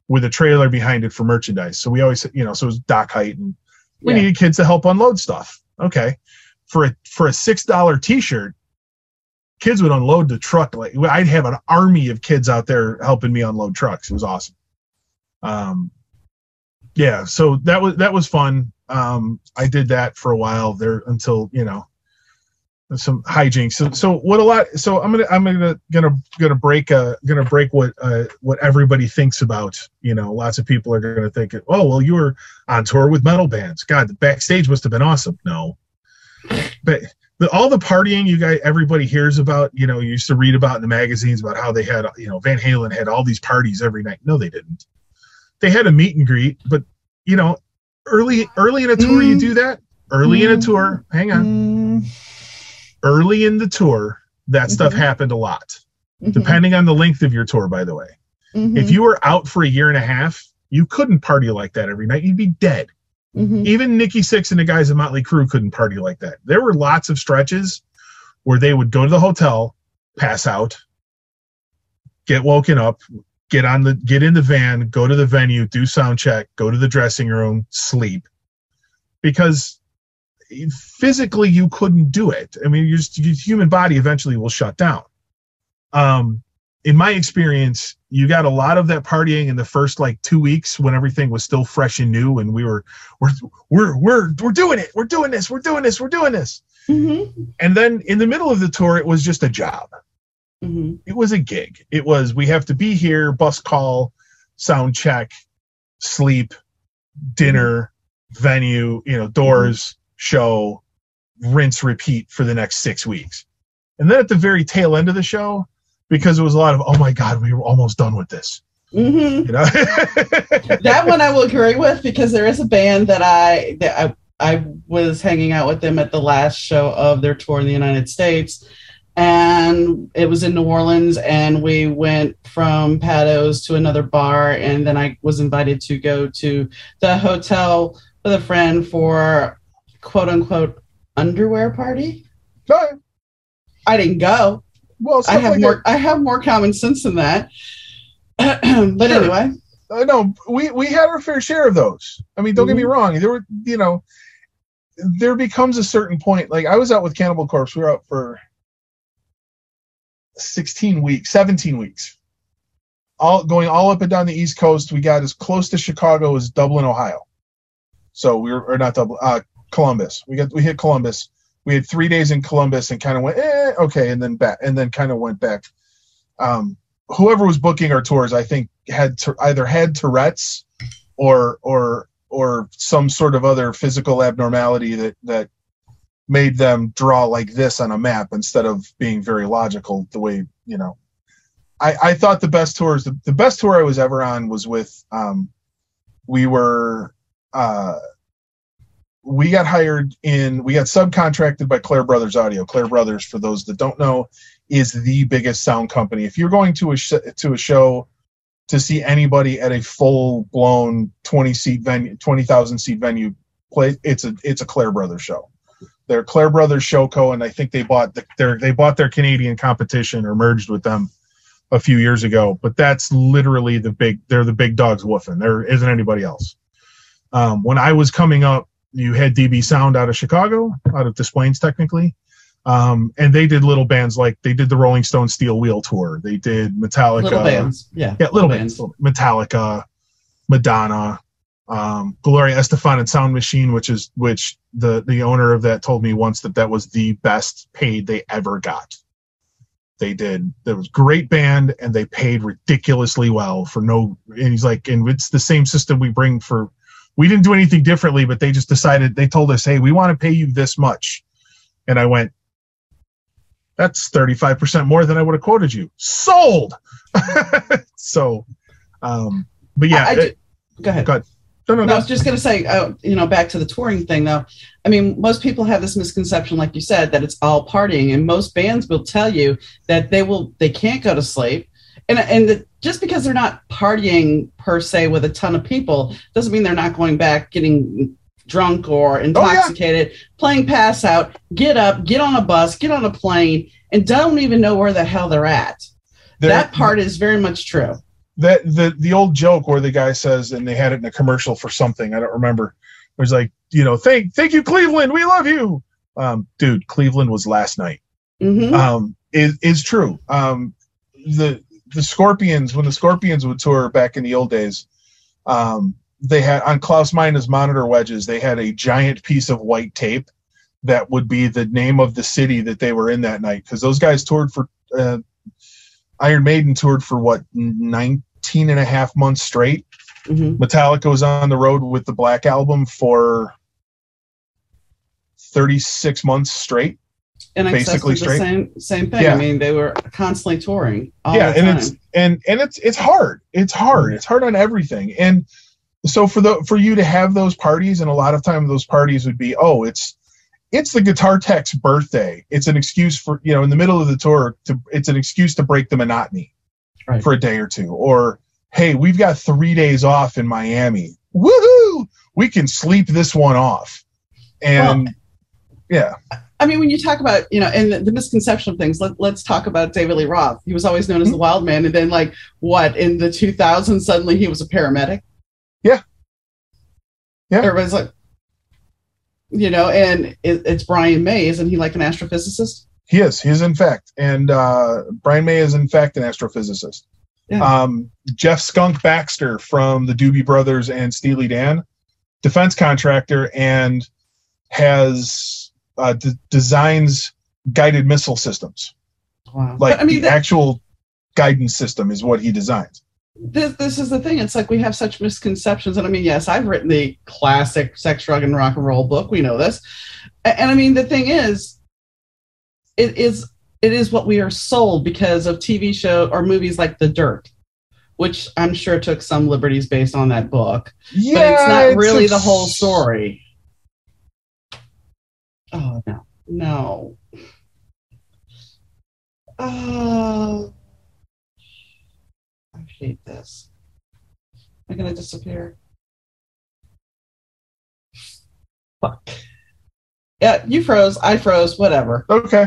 with a trailer behind it for merchandise. So we always, you know, so it was dock height and we Yeah. needed kids to help unload stuff. Okay. For a for a six dollar t shirt, kids would unload the truck like I'd have an army of kids out there helping me unload trucks. It was awesome. Um yeah, so that was that was fun. Um I did that for a while there until, you know, some hijinks. So, so what a lot. So I'm gonna I'm gonna gonna gonna break uh gonna break what uh what everybody thinks about. You know, lots of people are gonna think, oh well, you were on tour with metal bands. God, the backstage must have been awesome. No, but the, all the partying you guys everybody hears about. You know, you used to read about in the magazines about how they had you know Van Halen had all these parties every night. No, they didn't. They had a meet and greet, but you know, early early in a tour you Mm. do that. Early in a Mm. tour, hang on Mm, early in the tour, that stuff Mhm. happened a lot, mhm, depending on the length of your tour, by the way. mhm, If you were out for a year and a half, you couldn't party like that every night. You'd be dead. mhm. Even Nikki Sixx and the guys at Motley Crue couldn't party like that. There were lots of stretches where they would go to the hotel, pass out, get woken up, get on the get in the van, go to the venue, do sound check, go to the dressing room, sleep. Because physically you couldn't do it. I mean, your, your human body eventually will shut down. Um, in my experience, you got a lot of that partying in the first like two weeks when everything was still fresh and new, and we were we're we're we're we're doing it, we're doing this, we're doing this, we're doing this. Mhm, And then in the middle of the tour, it was just a job. mhm. It was a gig. It was we have to be here, bus call, sound check, sleep, dinner, venue, you know, doors, show, rinse, repeat for the next six weeks. And then at the very tail end of the show, because it was a lot of, oh my God, we were almost done with this. Mhm. You know? <laughs> that one I will agree with because there is a band that I that I I was hanging out with them at the last show of their tour in the United States, and it was in New Orleans, and we went from Pat O's to another bar, and then I was invited to go to the hotel with a friend for quote unquote underwear party. Right. I didn't go. well, I have like more. I have more common sense than that. <clears throat> but Sure. anyway, uh, no, we we had our fair share of those. I mean, don't get me Mm-hmm. wrong. There were, you know, there becomes a certain point. Like I was out with Cannibal Corpse. We were out for 16 weeks, 17 weeks. All going all up and down the East Coast. We got as close to Chicago as Dublin, Ohio. So we were or not Dublin, uh, Columbus. We got we hit Columbus. We had three days in Columbus and kind of went, eh, okay, and then back and then kind of went back. Um, whoever was booking our tours, I think had to, either had Tourette's or or or some sort of other physical abnormality that that made them draw like this on a map instead of being very logical the way you know i i thought the best tours the, the best tour i was ever on was with um we were uh we got hired in we got subcontracted by Clair brothers audio Clair brothers for those that don't know is the biggest sound company if you're going to a sh- to a show to see anybody at a full blown 20 seat venue 20,000 seat venue play it's a it's a Clair Brothers show. They're Clair Brothers Showco and I think they bought the, their they bought their Canadian competition or merged with them a few years ago, but that's literally the big they're the big dogs woofing. There isn't anybody else. Um, when I was coming up, you had DB Sound out of Chicago, out of Des Plaines technically. Um, and they did little bands like they did the Rolling Stone Steel Wheel tour. They did Metallica. Little bands, yeah. Yeah, little, bands. bands. Metallica, Madonna, um, Gloria Estefan and Sound Machine, which is which the the owner of that told me once that that was the best paid they ever got. They did. There was great band, and they paid ridiculously well for no. And he's like, and it's the same system we bring for. We didn't do anything differently, but they just decided. They told us, "Hey, we want to pay you this much," and I went, that's 35% more than I would have quoted you. Sold. <laughs> so, um, but yeah. I, I it, go ahead. Go ahead. No, no, no, I was just going to say, uh, you know, back to the touring thing though. I mean, most people have this misconception, like you said, that it's all partying, and most bands will tell you that they will, they can't go to sleep, and and the, just because they're not partying per se with a ton of people doesn't mean they're not going back getting drunk or intoxicated, oh, yeah. playing pass out, get up, get on a bus, get on a plane, and don't even know where the hell they're at. They're, that part is very much true. That the the old joke where the guy says, and they had it in a commercial for something I don't remember. It was like, you know, thank thank you, Cleveland, we love you. Um, dude, Cleveland was last night. Mm-hmm. Um, is is true. Um, the the Scorpions when the Scorpions would tour back in the old days, um, they had on Klaus Meine's monitor wedges, they had a giant piece of white tape that would be the name of the city that they were in that night. Because those guys toured for uh, Iron Maiden toured for what 19 and a half months straight. Mm-hmm. Metallica was on the road with the Black Album for 36 months straight. And basically straight. Same, same thing. Yeah. I mean, they were constantly touring. yeah, and it's and and it's it's hard. It's hard. Mm-hmm. It's hard on everything. And so for the for you to have those parties and a lot of time those parties would be oh it's it's the guitar tech's birthday it's an excuse for you know in the middle of the tour to it's an excuse to break the monotony right. for a day or two or hey we've got three days off in miami woohoo we can sleep this one off and well, yeah I mean, when you talk about, you know, and the, the misconception of things, let, us talk about David Lee Roth. He was always known as the mm-hmm. wild man. And then, like, what, in the 2000s, suddenly he was a paramedic? Yeah. Yeah. Everybody's like, you know, and it, it's Brian May. Isn't he like an astrophysicist? He is. He is, in fact. And uh, Brian May is, in fact, an astrophysicist. Yeah. Um, Jeff Skunk Baxter from the Doobie Brothers and Steely Dan, defense contractor, and has uh, d- designs guided missile systems. Wow. Like but, I mean, the that, actual guidance system is what he designs this, this is the thing. It's like we have such misconceptions. And I mean, yes, I've written the classic sex, drug, and rock and roll book. We know this. And, and I mean, the thing is, it is it is what we are sold because of TV show or movies like The Dirt, which I'm sure took some liberties based on that book. Yeah, but it's not it's really the whole story. Oh no, no. Oh I hate this. Am I gonna disappear? Fuck. Yeah, you froze. I froze. Whatever. Okay.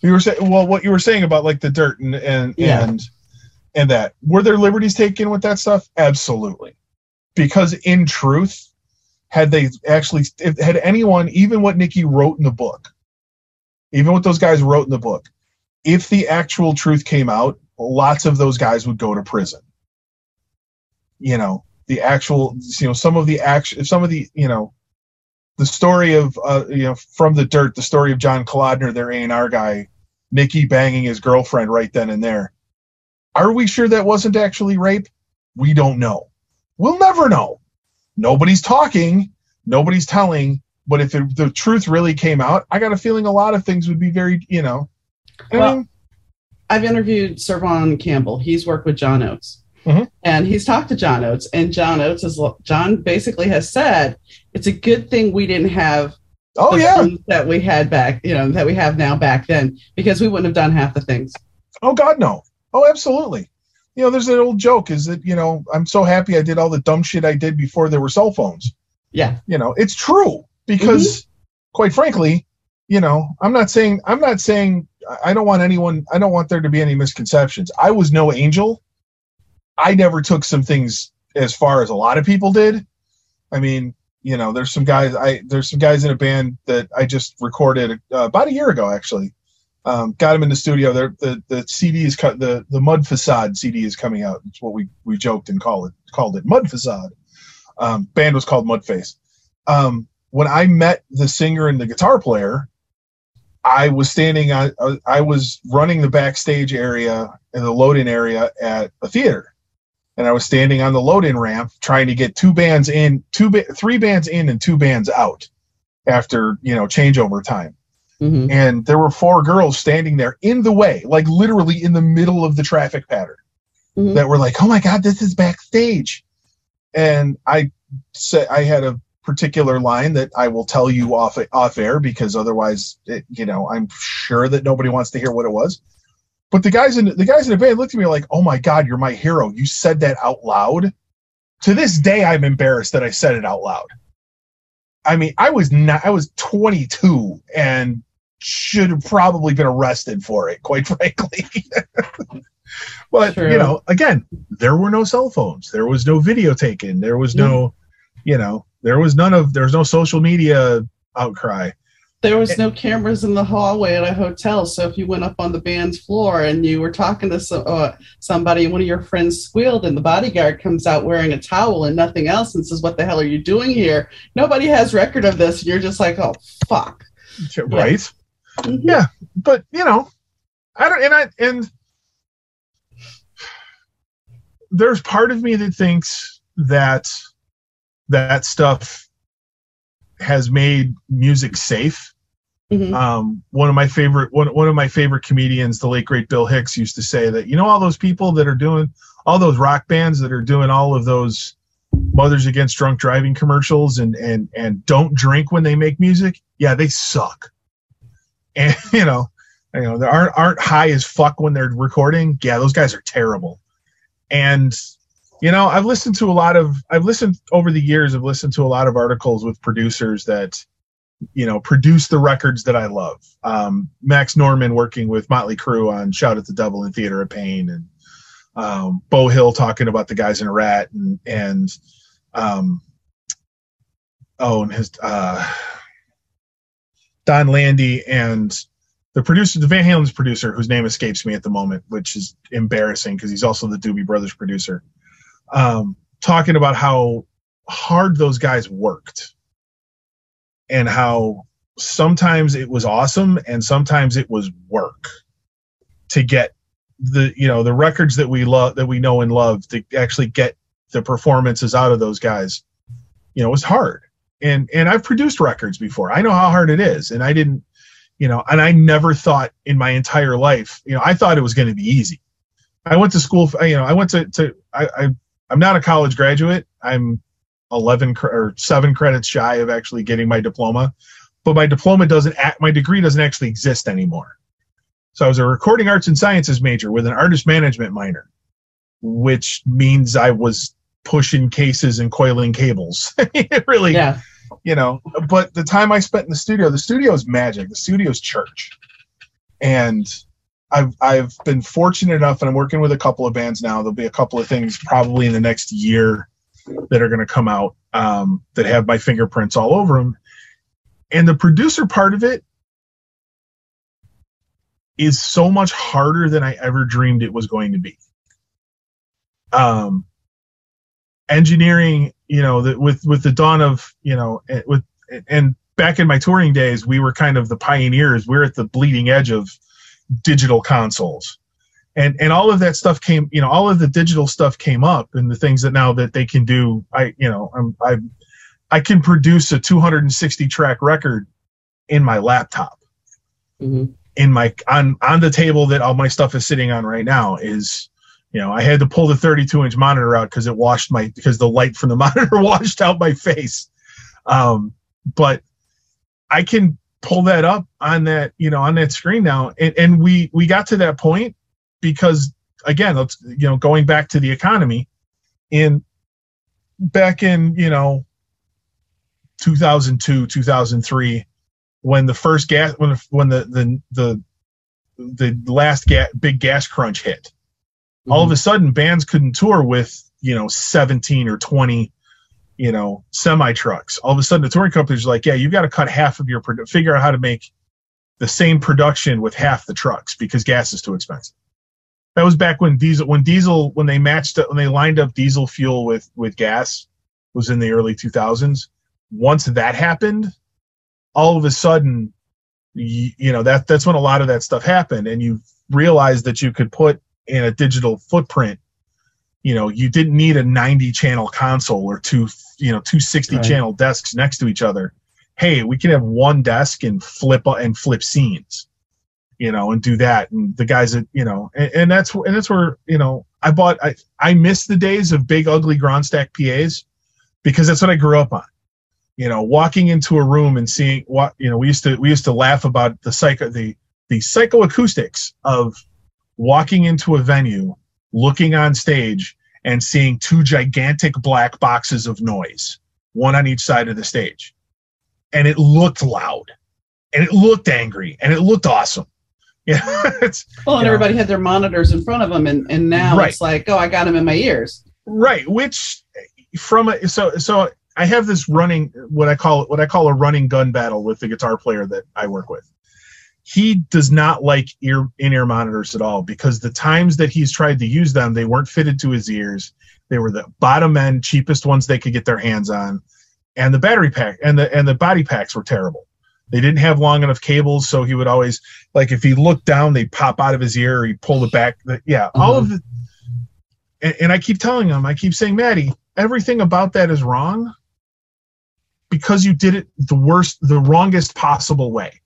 You were saying well, what you were saying about like the dirt and and yeah. and and that were there liberties taken with that stuff? Absolutely, because in truth, had they actually had anyone even what Nikki wrote in the book, even what those guys wrote in the book, if the actual truth came out, lots of those guys would go to prison. You know, the actual, you know, some of the action, some of the, you know, the story of, uh, you know, from the dirt, the story of John Kalodner, their A&R guy, Nikki banging his girlfriend right then and there. Are we sure that wasn't actually rape? We don't know. We'll never know. Nobody's talking, nobody's telling, but if it, the truth really came out, I got a feeling a lot of things would be very, you know. I Well, mean, I've interviewed Servon Campbell. He's worked with John Oates. Mhm. And he's talked to John Oates, and John Oates is John basically has said it's a good thing we didn't have oh the yeah, that we had back, you know, that we have now back then, because we wouldn't have done half the things. Oh God, no. Oh, absolutely. You know, there's an old joke is that you know I'm so happy I did all the dumb shit I did before there were cell phones. Yeah. You know, it's true because, quite frankly, you know, I'm not saying I'm not saying I don't want anyone. I don't want there to be any misconceptions. I was no angel. I never took some things as far as a lot of people did. I mean, you know, there's some guys. I there's some guys in a band that I just recorded uh, about a year ago, actually. Um, got him in the studio. They're, the the CD is cut. The the Mud Facade CD is coming out. It's what we we joked and called it called it Mud Facade. Um, band was called Mudface. Um, when I met the singer and the guitar player, I was standing. I- I was running the backstage area and the load-in area at a theater, and I was standing on the load-in ramp trying to get two bands in, two ba- three bands in, and two bands out after you know changeover time hmm and there were four girls standing there in the way, like literally in the middle of the traffic pattern, Mhm. that were like, "Oh my god, this is backstage," and I said I had a particular line that I will tell you off off air because otherwise, it, you know, I'm sure that nobody wants to hear what it was. But the guys in the guys in the band looked at me like, "Oh my god, you're my hero! You said that out loud." To this day, I'm embarrassed that I said it out loud. I mean, I was not. I was 22 and should have probably been arrested for it, quite <laughs> frankly. <laughs> but True. you know, again, there were no cell phones. There was no video taken. There was no, mm. you know, there was none of. there was no social media outcry. There was no cameras in the hallway at a hotel, so if you went up on the band's floor and you were talking to some, uh, somebody, and one of your friends squealed, and the bodyguard comes out wearing a towel and nothing else, and says, "What the hell are you doing here?" Nobody has record of this, and you're just like, "Oh fuck!" Right. Mhm. Yeah. But you know, I don't. And I and there's part of me that thinks that that stuff has made music safe. Mhm. Um, one of my favorite one one of my favorite comedians, the late great Bill Hicks, used to say that you know all those people that are doing all those rock bands that are doing all of those mothers against drunk driving commercials and and and don't drink when they make music. Yeah, they suck. <laughs> And you know, you know they aren't aren't high as fuck when they're recording. Yeah, those guys are terrible. And you know, I've listened to a lot of I've listened over the years. I've listened to a lot of articles with producers that you know produce the records that I love. Um, Max Norman working with Motley Crue on "Shout at the Devil" and "Theater of Pain," and um, Beau Hill talking about the guys in Ratt, and and um, oh, and his uh, Don Landee and the producer, the Van Halen's producer, whose name escapes me at the moment, which is embarrassing because he's also the Doobie Brothers producer, um, talking about how hard those guys worked and how sometimes it was awesome and sometimes it was work to get the you know the records that we love that we know and love to actually get the performances out of those guys. You know was hard. And and i've produced records before. I know how hard it is. And i didn't you know and i never thought in my entire life you know i thought it was going to be easy. I went to school you know i went to to i, I i'm not a college graduate. I'm 11 cre- or 7 credits shy of actually getting my diploma. But my diploma doesn't act my degree doesn't actually exist anymore. So i was a recording arts and sciences major with an artist management minor which means i was pushing cases and coiling cables. <laughs> It really Yeah. you know but the time i spent in the studio the studio is magic. The studio is church. And i've i've been fortunate enough and i'm working with a couple of bands now. There'll be a couple of things probably in the next year that are going to come out um, that have my fingerprints all over them. And the producer part of it is so much harder than I ever dreamed it was going to be. Um, engineering, you know, the, with with the dawn of, you know, with and back in my touring days, we were kind of the pioneers. We we're at the bleeding edge of digital consoles and and all of that stuff came you know all of the digital stuff came up and the things that now that they can do i you know i'm i i can produce a 260 track record in my laptop. Mm-hmm. in my on on the table that all my stuff is sitting on right now is you know i had to pull the 32 inch monitor out because it washed my because the light from the <laughs> monitor washed out my face. Um but i can pull that up on that you know on that screen now. And, and we we got to that point because again, let's you know, going back to the economy, in back in you know 2002 2003 when the first gas when the, when the the the, the last gas, big gas crunch hit mm-hmm. all of a sudden bands couldn't tour with you know 17 or 20 you know semi trucks all of a sudden the touring companies are like yeah you've got to cut half of your figure out how to make the same production with half the trucks because gas is too expensive that was back when diesel when diesel when they matched when they lined up diesel fuel with with gas was in the early 2000s once that happened all of a sudden you, you know that that's when a lot of that stuff happened. And you realized that you could put in a digital footprint you know you didn't need a 90 channel console or two you know 260 right. channel desks next to each other. Hey we can have one desk and flip and flip scenes you know, and do that. And the guys that, you know, and, and that's and that's where, you know, I bought I I miss the days of big ugly Grandstack PAs because that's what I grew up on. You know, walking into a room and seeing what you know, we used to we used to laugh about the psycho the the psychoacoustics of walking into a venue, looking on stage and seeing two gigantic black boxes of noise, one on each side of the stage. And it looked loud and it looked angry and it looked awesome. <laughs> Yeah. well, and everybody know. had their monitors in front of them, and, and now right. it's like, oh, I got them in my ears. Right. Which from a, so so I have this running what I call what I call a running gun battle with the guitar player that I work with. He does not like ear in-ear monitors at all because the times that he's tried to use them, they weren't fitted to his ears. They were the bottom end, cheapest ones they could get their hands on, and the battery pack and the and the body packs were terrible. They didn't have long enough cables, so he would always like if he looked down, they'd pop out of his ear. Or he pulled it back. Yeah, mm-hmm. all of it. And, and I keep telling him, I keep saying, Maddie, everything about that is wrong because you did it the worst, the wrongest possible way.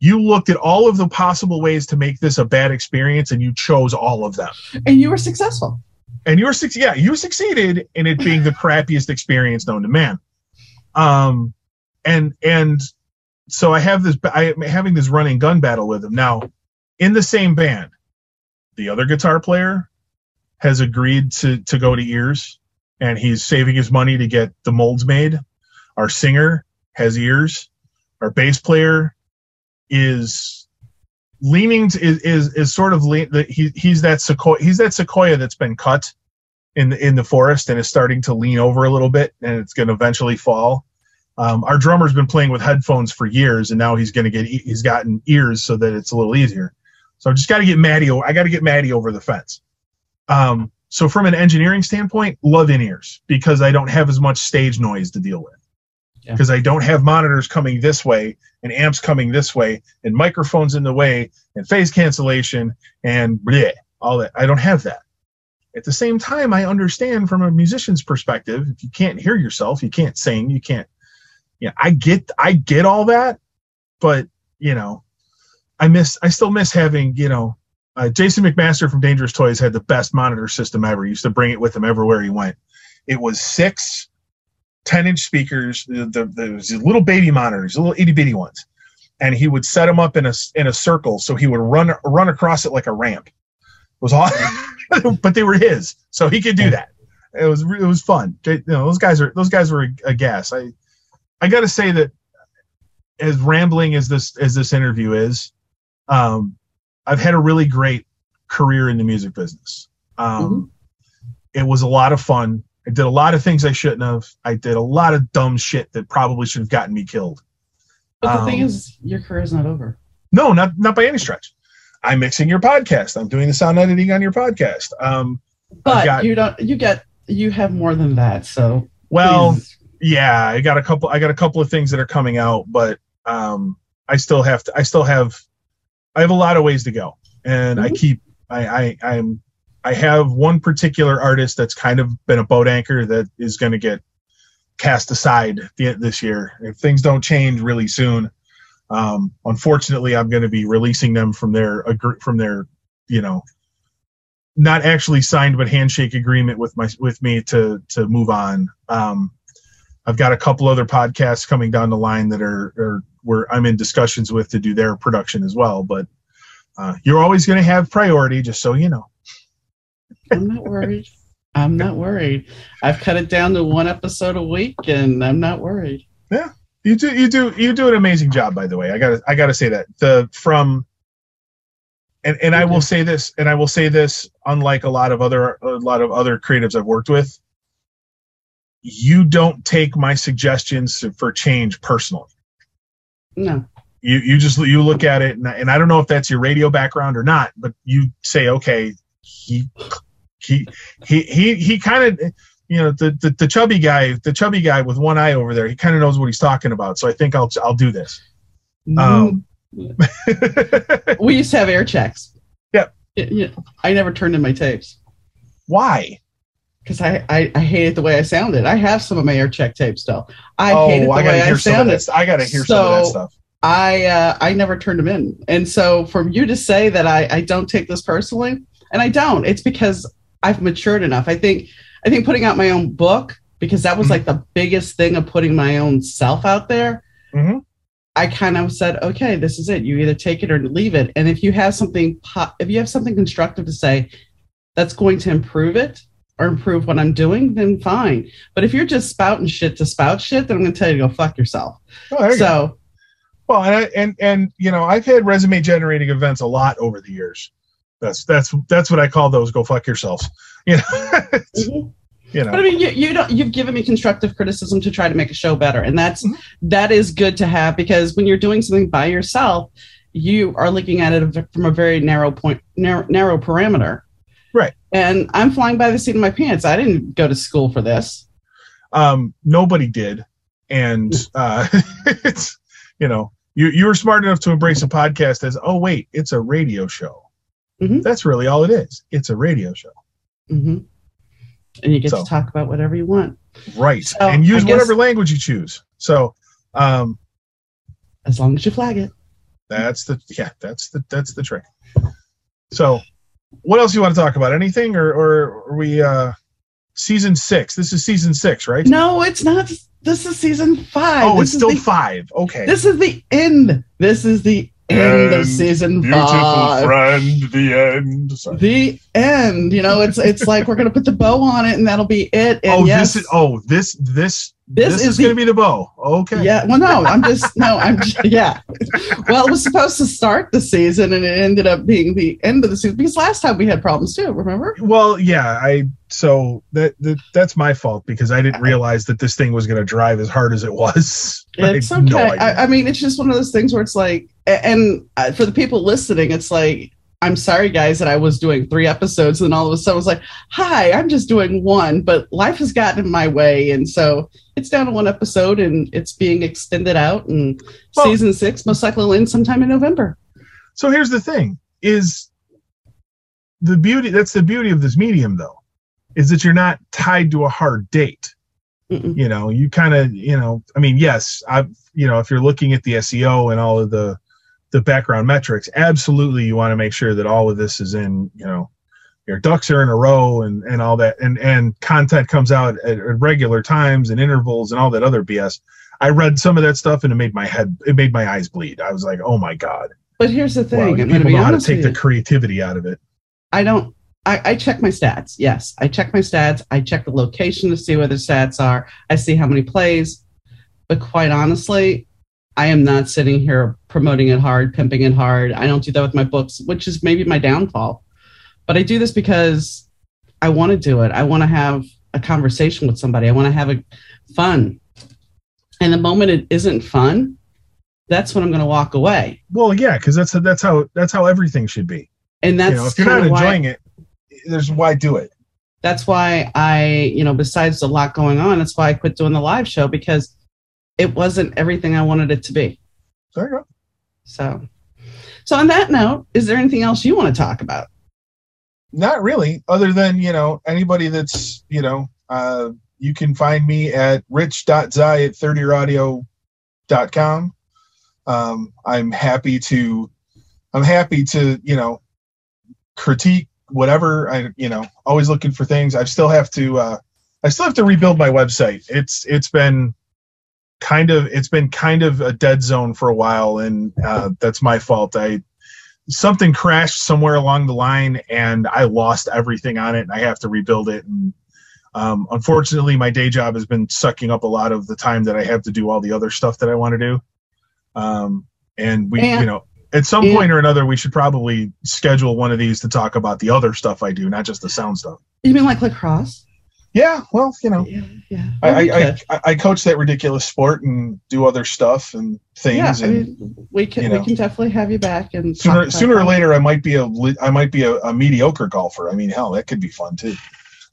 You looked at all of the possible ways to make this a bad experience, and you chose all of them. And you were successful. And you were yeah, you succeeded in it being the crappiest experience known to man. Um, and and so I have this, I am having this running gun battle with him now. In the same band, the other guitar player has agreed to to go to ears, and he's saving his money to get the molds made. Our singer has ears. Our bass player is leaning to, is, is is sort of lean, he he's that sequoia he's that sequoia that's been cut in the in the forest and is starting to lean over a little bit and it's going to eventually fall um, our drummer's been playing with headphones for years, and now he's going to get he's gotten ears so that it's a little easier. So I just got to get Maddie. I got to get Maddie over the fence. Um, so from an engineering standpoint, love in ears because I don't have as much stage noise to deal with. Because yeah. I don't have monitors coming this way and amps coming this way and microphones in the way and phase cancellation and bleh, all that. I don't have that. At the same time, I understand from a musician's perspective, if you can't hear yourself, you can't sing, you can't yeah, I get I get all that, but you know, I miss I still miss having you know uh, Jason McMaster from Dangerous Toys had the best monitor system ever. He used to bring it with him everywhere he went. It was six 10 inch speakers, the, the, the little baby monitors, little itty bitty ones. And he would set them up in a, in a circle. So he would run, run across it like a ramp. It was all, <laughs> but they were his. So he could do that. It was, it was fun. You know, those guys are, those guys were a, a gas. I, I got to say that as rambling as this as this interview is, um, I've had a really great career in the music business. Um, mm-hmm. It was a lot of fun. I did a lot of things I shouldn't have. I did a lot of dumb shit that probably should have gotten me killed. But the thing Um, is, your career is not over. No, not not by any stretch. I'm mixing your podcast. I'm doing the sound editing on your podcast. Um, But got- you don't. You get. You have more than that. So well, please. Yeah, I got a couple. I got a couple of things that are coming out, but um, I still have to. I still have. I have a lot of ways to go, and I Mhm. keep. I, I I'm. I have one particular artist that's kind of been a boat anchor that is going to get cast aside the, this year if things don't change really soon. Um, unfortunately, I'm going to be releasing them from their from their you know not actually signed but handshake agreement with my with me to to move on. Um, I've got a couple other podcasts coming down the line that are, are where I'm in discussions with to do their production as well. But uh, you're always going to have priority, just so you know. I'm not worried. I'm not worried. I've cut it down to one episode a week, and I'm not worried. Yeah, you do you do you do an amazing job, by the way. I gotta I gotta say that the from and and I will say this, and I will say this, unlike a lot of other a lot of other creatives I've worked with, you don't take my suggestions for change personally. No. you you just you look at it and, and i don't know if that's your radio background or not but you say okay he he he he, he kind of you know the, the the chubby guy the chubby guy with one eye over there he kind of knows what he's talking about so i think i'll i'll do this Um, <laughs> <laughs> we used to have air checks. Yep. Y- y- I never turned in my tapes why because I, I, I hated the way I sounded. I have some of my air check tapes still. I hated oh the i gotta way I hear some of sounded. i gotta hear some of that stuff I uh, I never turned them in, and so for you to say that I, I don't take this personally, and I don't, it's because I've matured enough. I think I think putting out my own book because that was Mhm. like the biggest thing of putting my own self out there. Mhm. I kind of said, okay, this is it. You either take it or leave it. And if you have something, po- if you have something constructive to say, that's going to improve it or improve what I'm doing, then fine. But if you're just spouting shit to spout shit, then I'm going to tell you to go fuck yourself. oh, you go. So well and, I, and and you know i've had resume generating events a lot over the years that's that's that's what i call those go fuck yourselves <laughs> you know mhm. you But I mean, you, you don't. You've given me constructive criticism to try to make a show better, and that's Mhm. that is good to have because when you're doing something by yourself, you are looking at it from a very narrow point, narrow, narrow parameter. Right. And I'm flying by the seat of my pants. I didn't go to school for this. um, nobody did, and uh, <laughs> it's you know you you were smart enough to embrace a podcast as oh wait it's a radio show. Mhm. That's really all it is. It's a radio show, hmm And you get So. to talk about whatever you want, right? So, and use guess- whatever language you choose. So um, as long as you flag it. that's the yeah that's the that's the trick. So what else you want to talk about? Anything or or are we uh, season six? This is season six, right? No, it's not. This is season five. oh, This it's still the, five. Okay. This is the end. This is the end of And season five. friend, the end. Sorry. the end. You know, it's it's like we're gonna put the bow on it, and that'll be it. And oh, yes, this is oh this this This this, is is, going to be the bow. Okay. yeah. Well, no, I'm just no, I'm just, <laughs> yeah. Well, it was supposed to start the season, and it ended up being the end of the season because last time we had problems too. Remember? Well, yeah. I so that, that that's my fault because I didn't realize that this thing was going to drive as hard as it was. <laughs> It's no okay. idea. I, I mean, it's just one of those things where it's like, and uh, for the people listening, it's like. I'm sorry, guys, that I was doing three episodes, and all of a sudden I was like, "Hi, I'm just doing one," but life has gotten in my way, and so it's down to one episode, and it's being extended out. And Well- season six most likely will end sometime in November. so here's the thing: is the beauty. That's the beauty of this medium, though, is that you're not tied to a hard date. Mm-mm. you know you kind of you know i mean yes i you know if you're looking at the seo and all of the the background metrics absolutely you want to make sure that all of this is in you know your ducks are in a row and and all that and and content comes out at, at regular times and intervals and all that other bs i read some of that stuff and it made my head it made my eyes bleed i was like oh my god But here's the thing: I'm going to people be know how to take the creativity out of it I don't. I, I check my stats. Yes, I check my stats. I check the location to see where the stats are. I see how many plays. But quite honestly, I am not sitting here promoting it hard, pimping it hard. I don't do that with my books, which is maybe my downfall. But I do this because I want to do it. I want to have a conversation with somebody. I want to have a fun. And the moment it isn't fun, that's when I'm going to walk away. Well, yeah, because that's that's how that's how everything should be. And that's you know, if you're not kinda why- enjoying it, there's why do it. that's why I, you know, besides a lot going on, that's why I quit doing the live show because it wasn't everything I wanted it to be. There you go. So, so on that note, is there anything else you want to talk about? Not really, other than you know anybody that's you know uh, you can find me at rich.zi at 30audio.com. Um, I'm happy to I'm happy to you know critique whatever I you know always looking for things. I still have to uh, I still have to rebuild my website. It's it's been kind of it's been kind of a dead zone for a while, and uh, that's my fault. I something crashed somewhere along the line and I lost everything on it and I have to rebuild it and um, unfortunately my day job has been sucking up a lot of the time that I have to do all the other stuff that I want to do um, and we And- you know at some and- point or another we should probably schedule one of these to talk about the other stuff I do not just the sound stuff You mean like lacrosse? Yeah well you know Yeah, yeah. I, I, Okay. I, I coach that ridiculous sport and do other stuff and yeah, things I and mean, we can you we can definitely have you back and sooner sooner or later I might be a I might be a, a mediocre golfer. I mean, hell, that could be fun too. <laughs>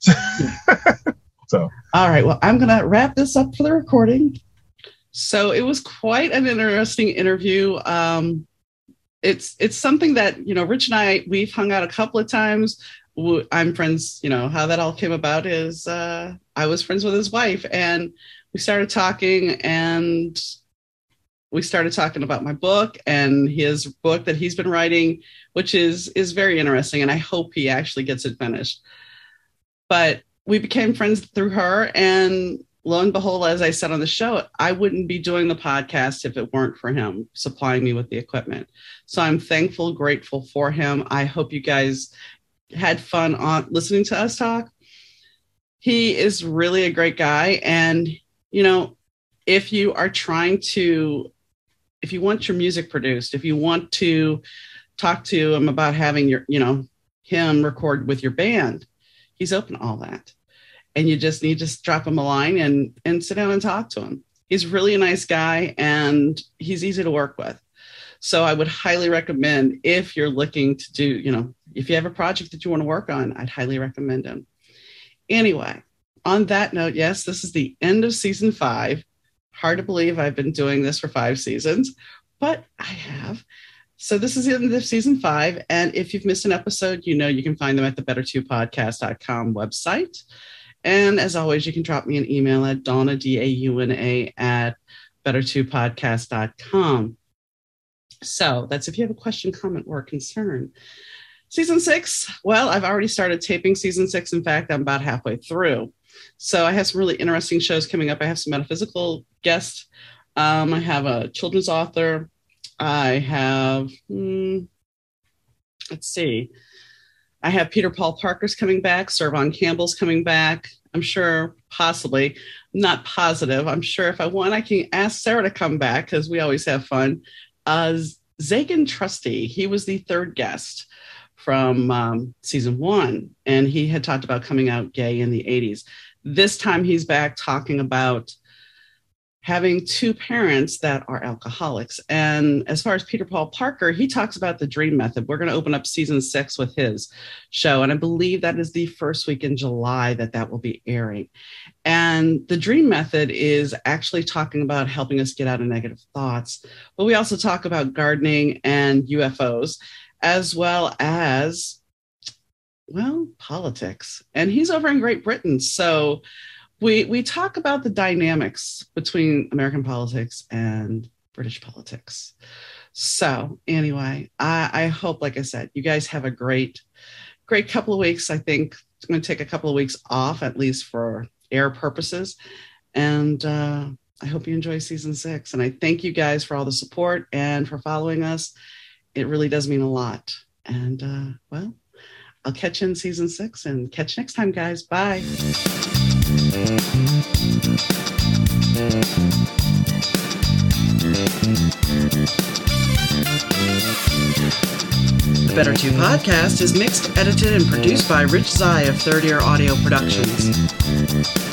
so All right. Well, I'm going to wrap this up for the recording. So it was quite an interesting interview. Um, it's it's something that you know, Rich and I we've hung out a couple of times. I'm friends. You know how that all came about is uh, I was friends with his wife, and we started talking, and we started talking about my book and his book that he's been writing, which is is very interesting, and I hope he actually gets it finished. But we became friends through her and lo and behold as i said on the show i wouldn't be doing the podcast if it weren't for him supplying me with the equipment so i'm thankful grateful for him i hope you guys had fun on listening to us talk. He is really a great guy. And you know if you are trying to if you want your music produced if you want to talk to him about having your you know him record with your band he's open to all that. And you just need to drop him a line and and sit down and talk to him. He's really a nice guy and he's easy to work with so i would highly recommend if you're looking to do you know if you have a project that you want to work on i'd highly recommend him anyway on that note yes this is the end of season five hard to believe i've been doing this for five seasons but i have so this is the end of season five. And if you've missed an episode, you know you can find them at the better2podcast.com website. And as always, you can drop me an email at Dauna, D A U N A, at better2podcast.com. So that's if you have a question, comment, or concern. Season six, well, I've already started taping season six. In fact, I'm about halfway through. So I have some really interesting shows coming up. I have some metaphysical guests. Um, I have a children's author. I have, hmm, let's see, I have Peter Paul Parker's coming back. Servon Campbell's coming back. I'm sure, possibly, not positive. I'm sure if I want, I can ask Sarah to come back because we always have fun. Uh, Zagan Trusty, he was the third guest from um, season one, and he had talked about coming out gay in the 80s. This time he's back talking about having two parents that are alcoholics. And as far as Peter Paul Parker, he talks about the dream method. We're going to open up season six with his show. And I believe that is the first week in July that that will be airing. And the dream method is actually talking about helping us get out of negative thoughts. But we also talk about gardening and UFOs, as well as, well, politics. And he's over in Great Britain. So we we talk about the dynamics between American politics and British politics. So anyway, I, I hope, like I said, you guys have a great, great couple of weeks. I think I'm going to take a couple of weeks off, at least for air purposes, and uh, I hope you enjoy season six. And I thank you guys for all the support and for following us. It really does mean a lot. And uh, well, I'll catch you in season six and catch you next time, guys. Bye. The Better 2 podcast is mixed, edited, and produced by Rich Zai of Third Ear Audio Productions.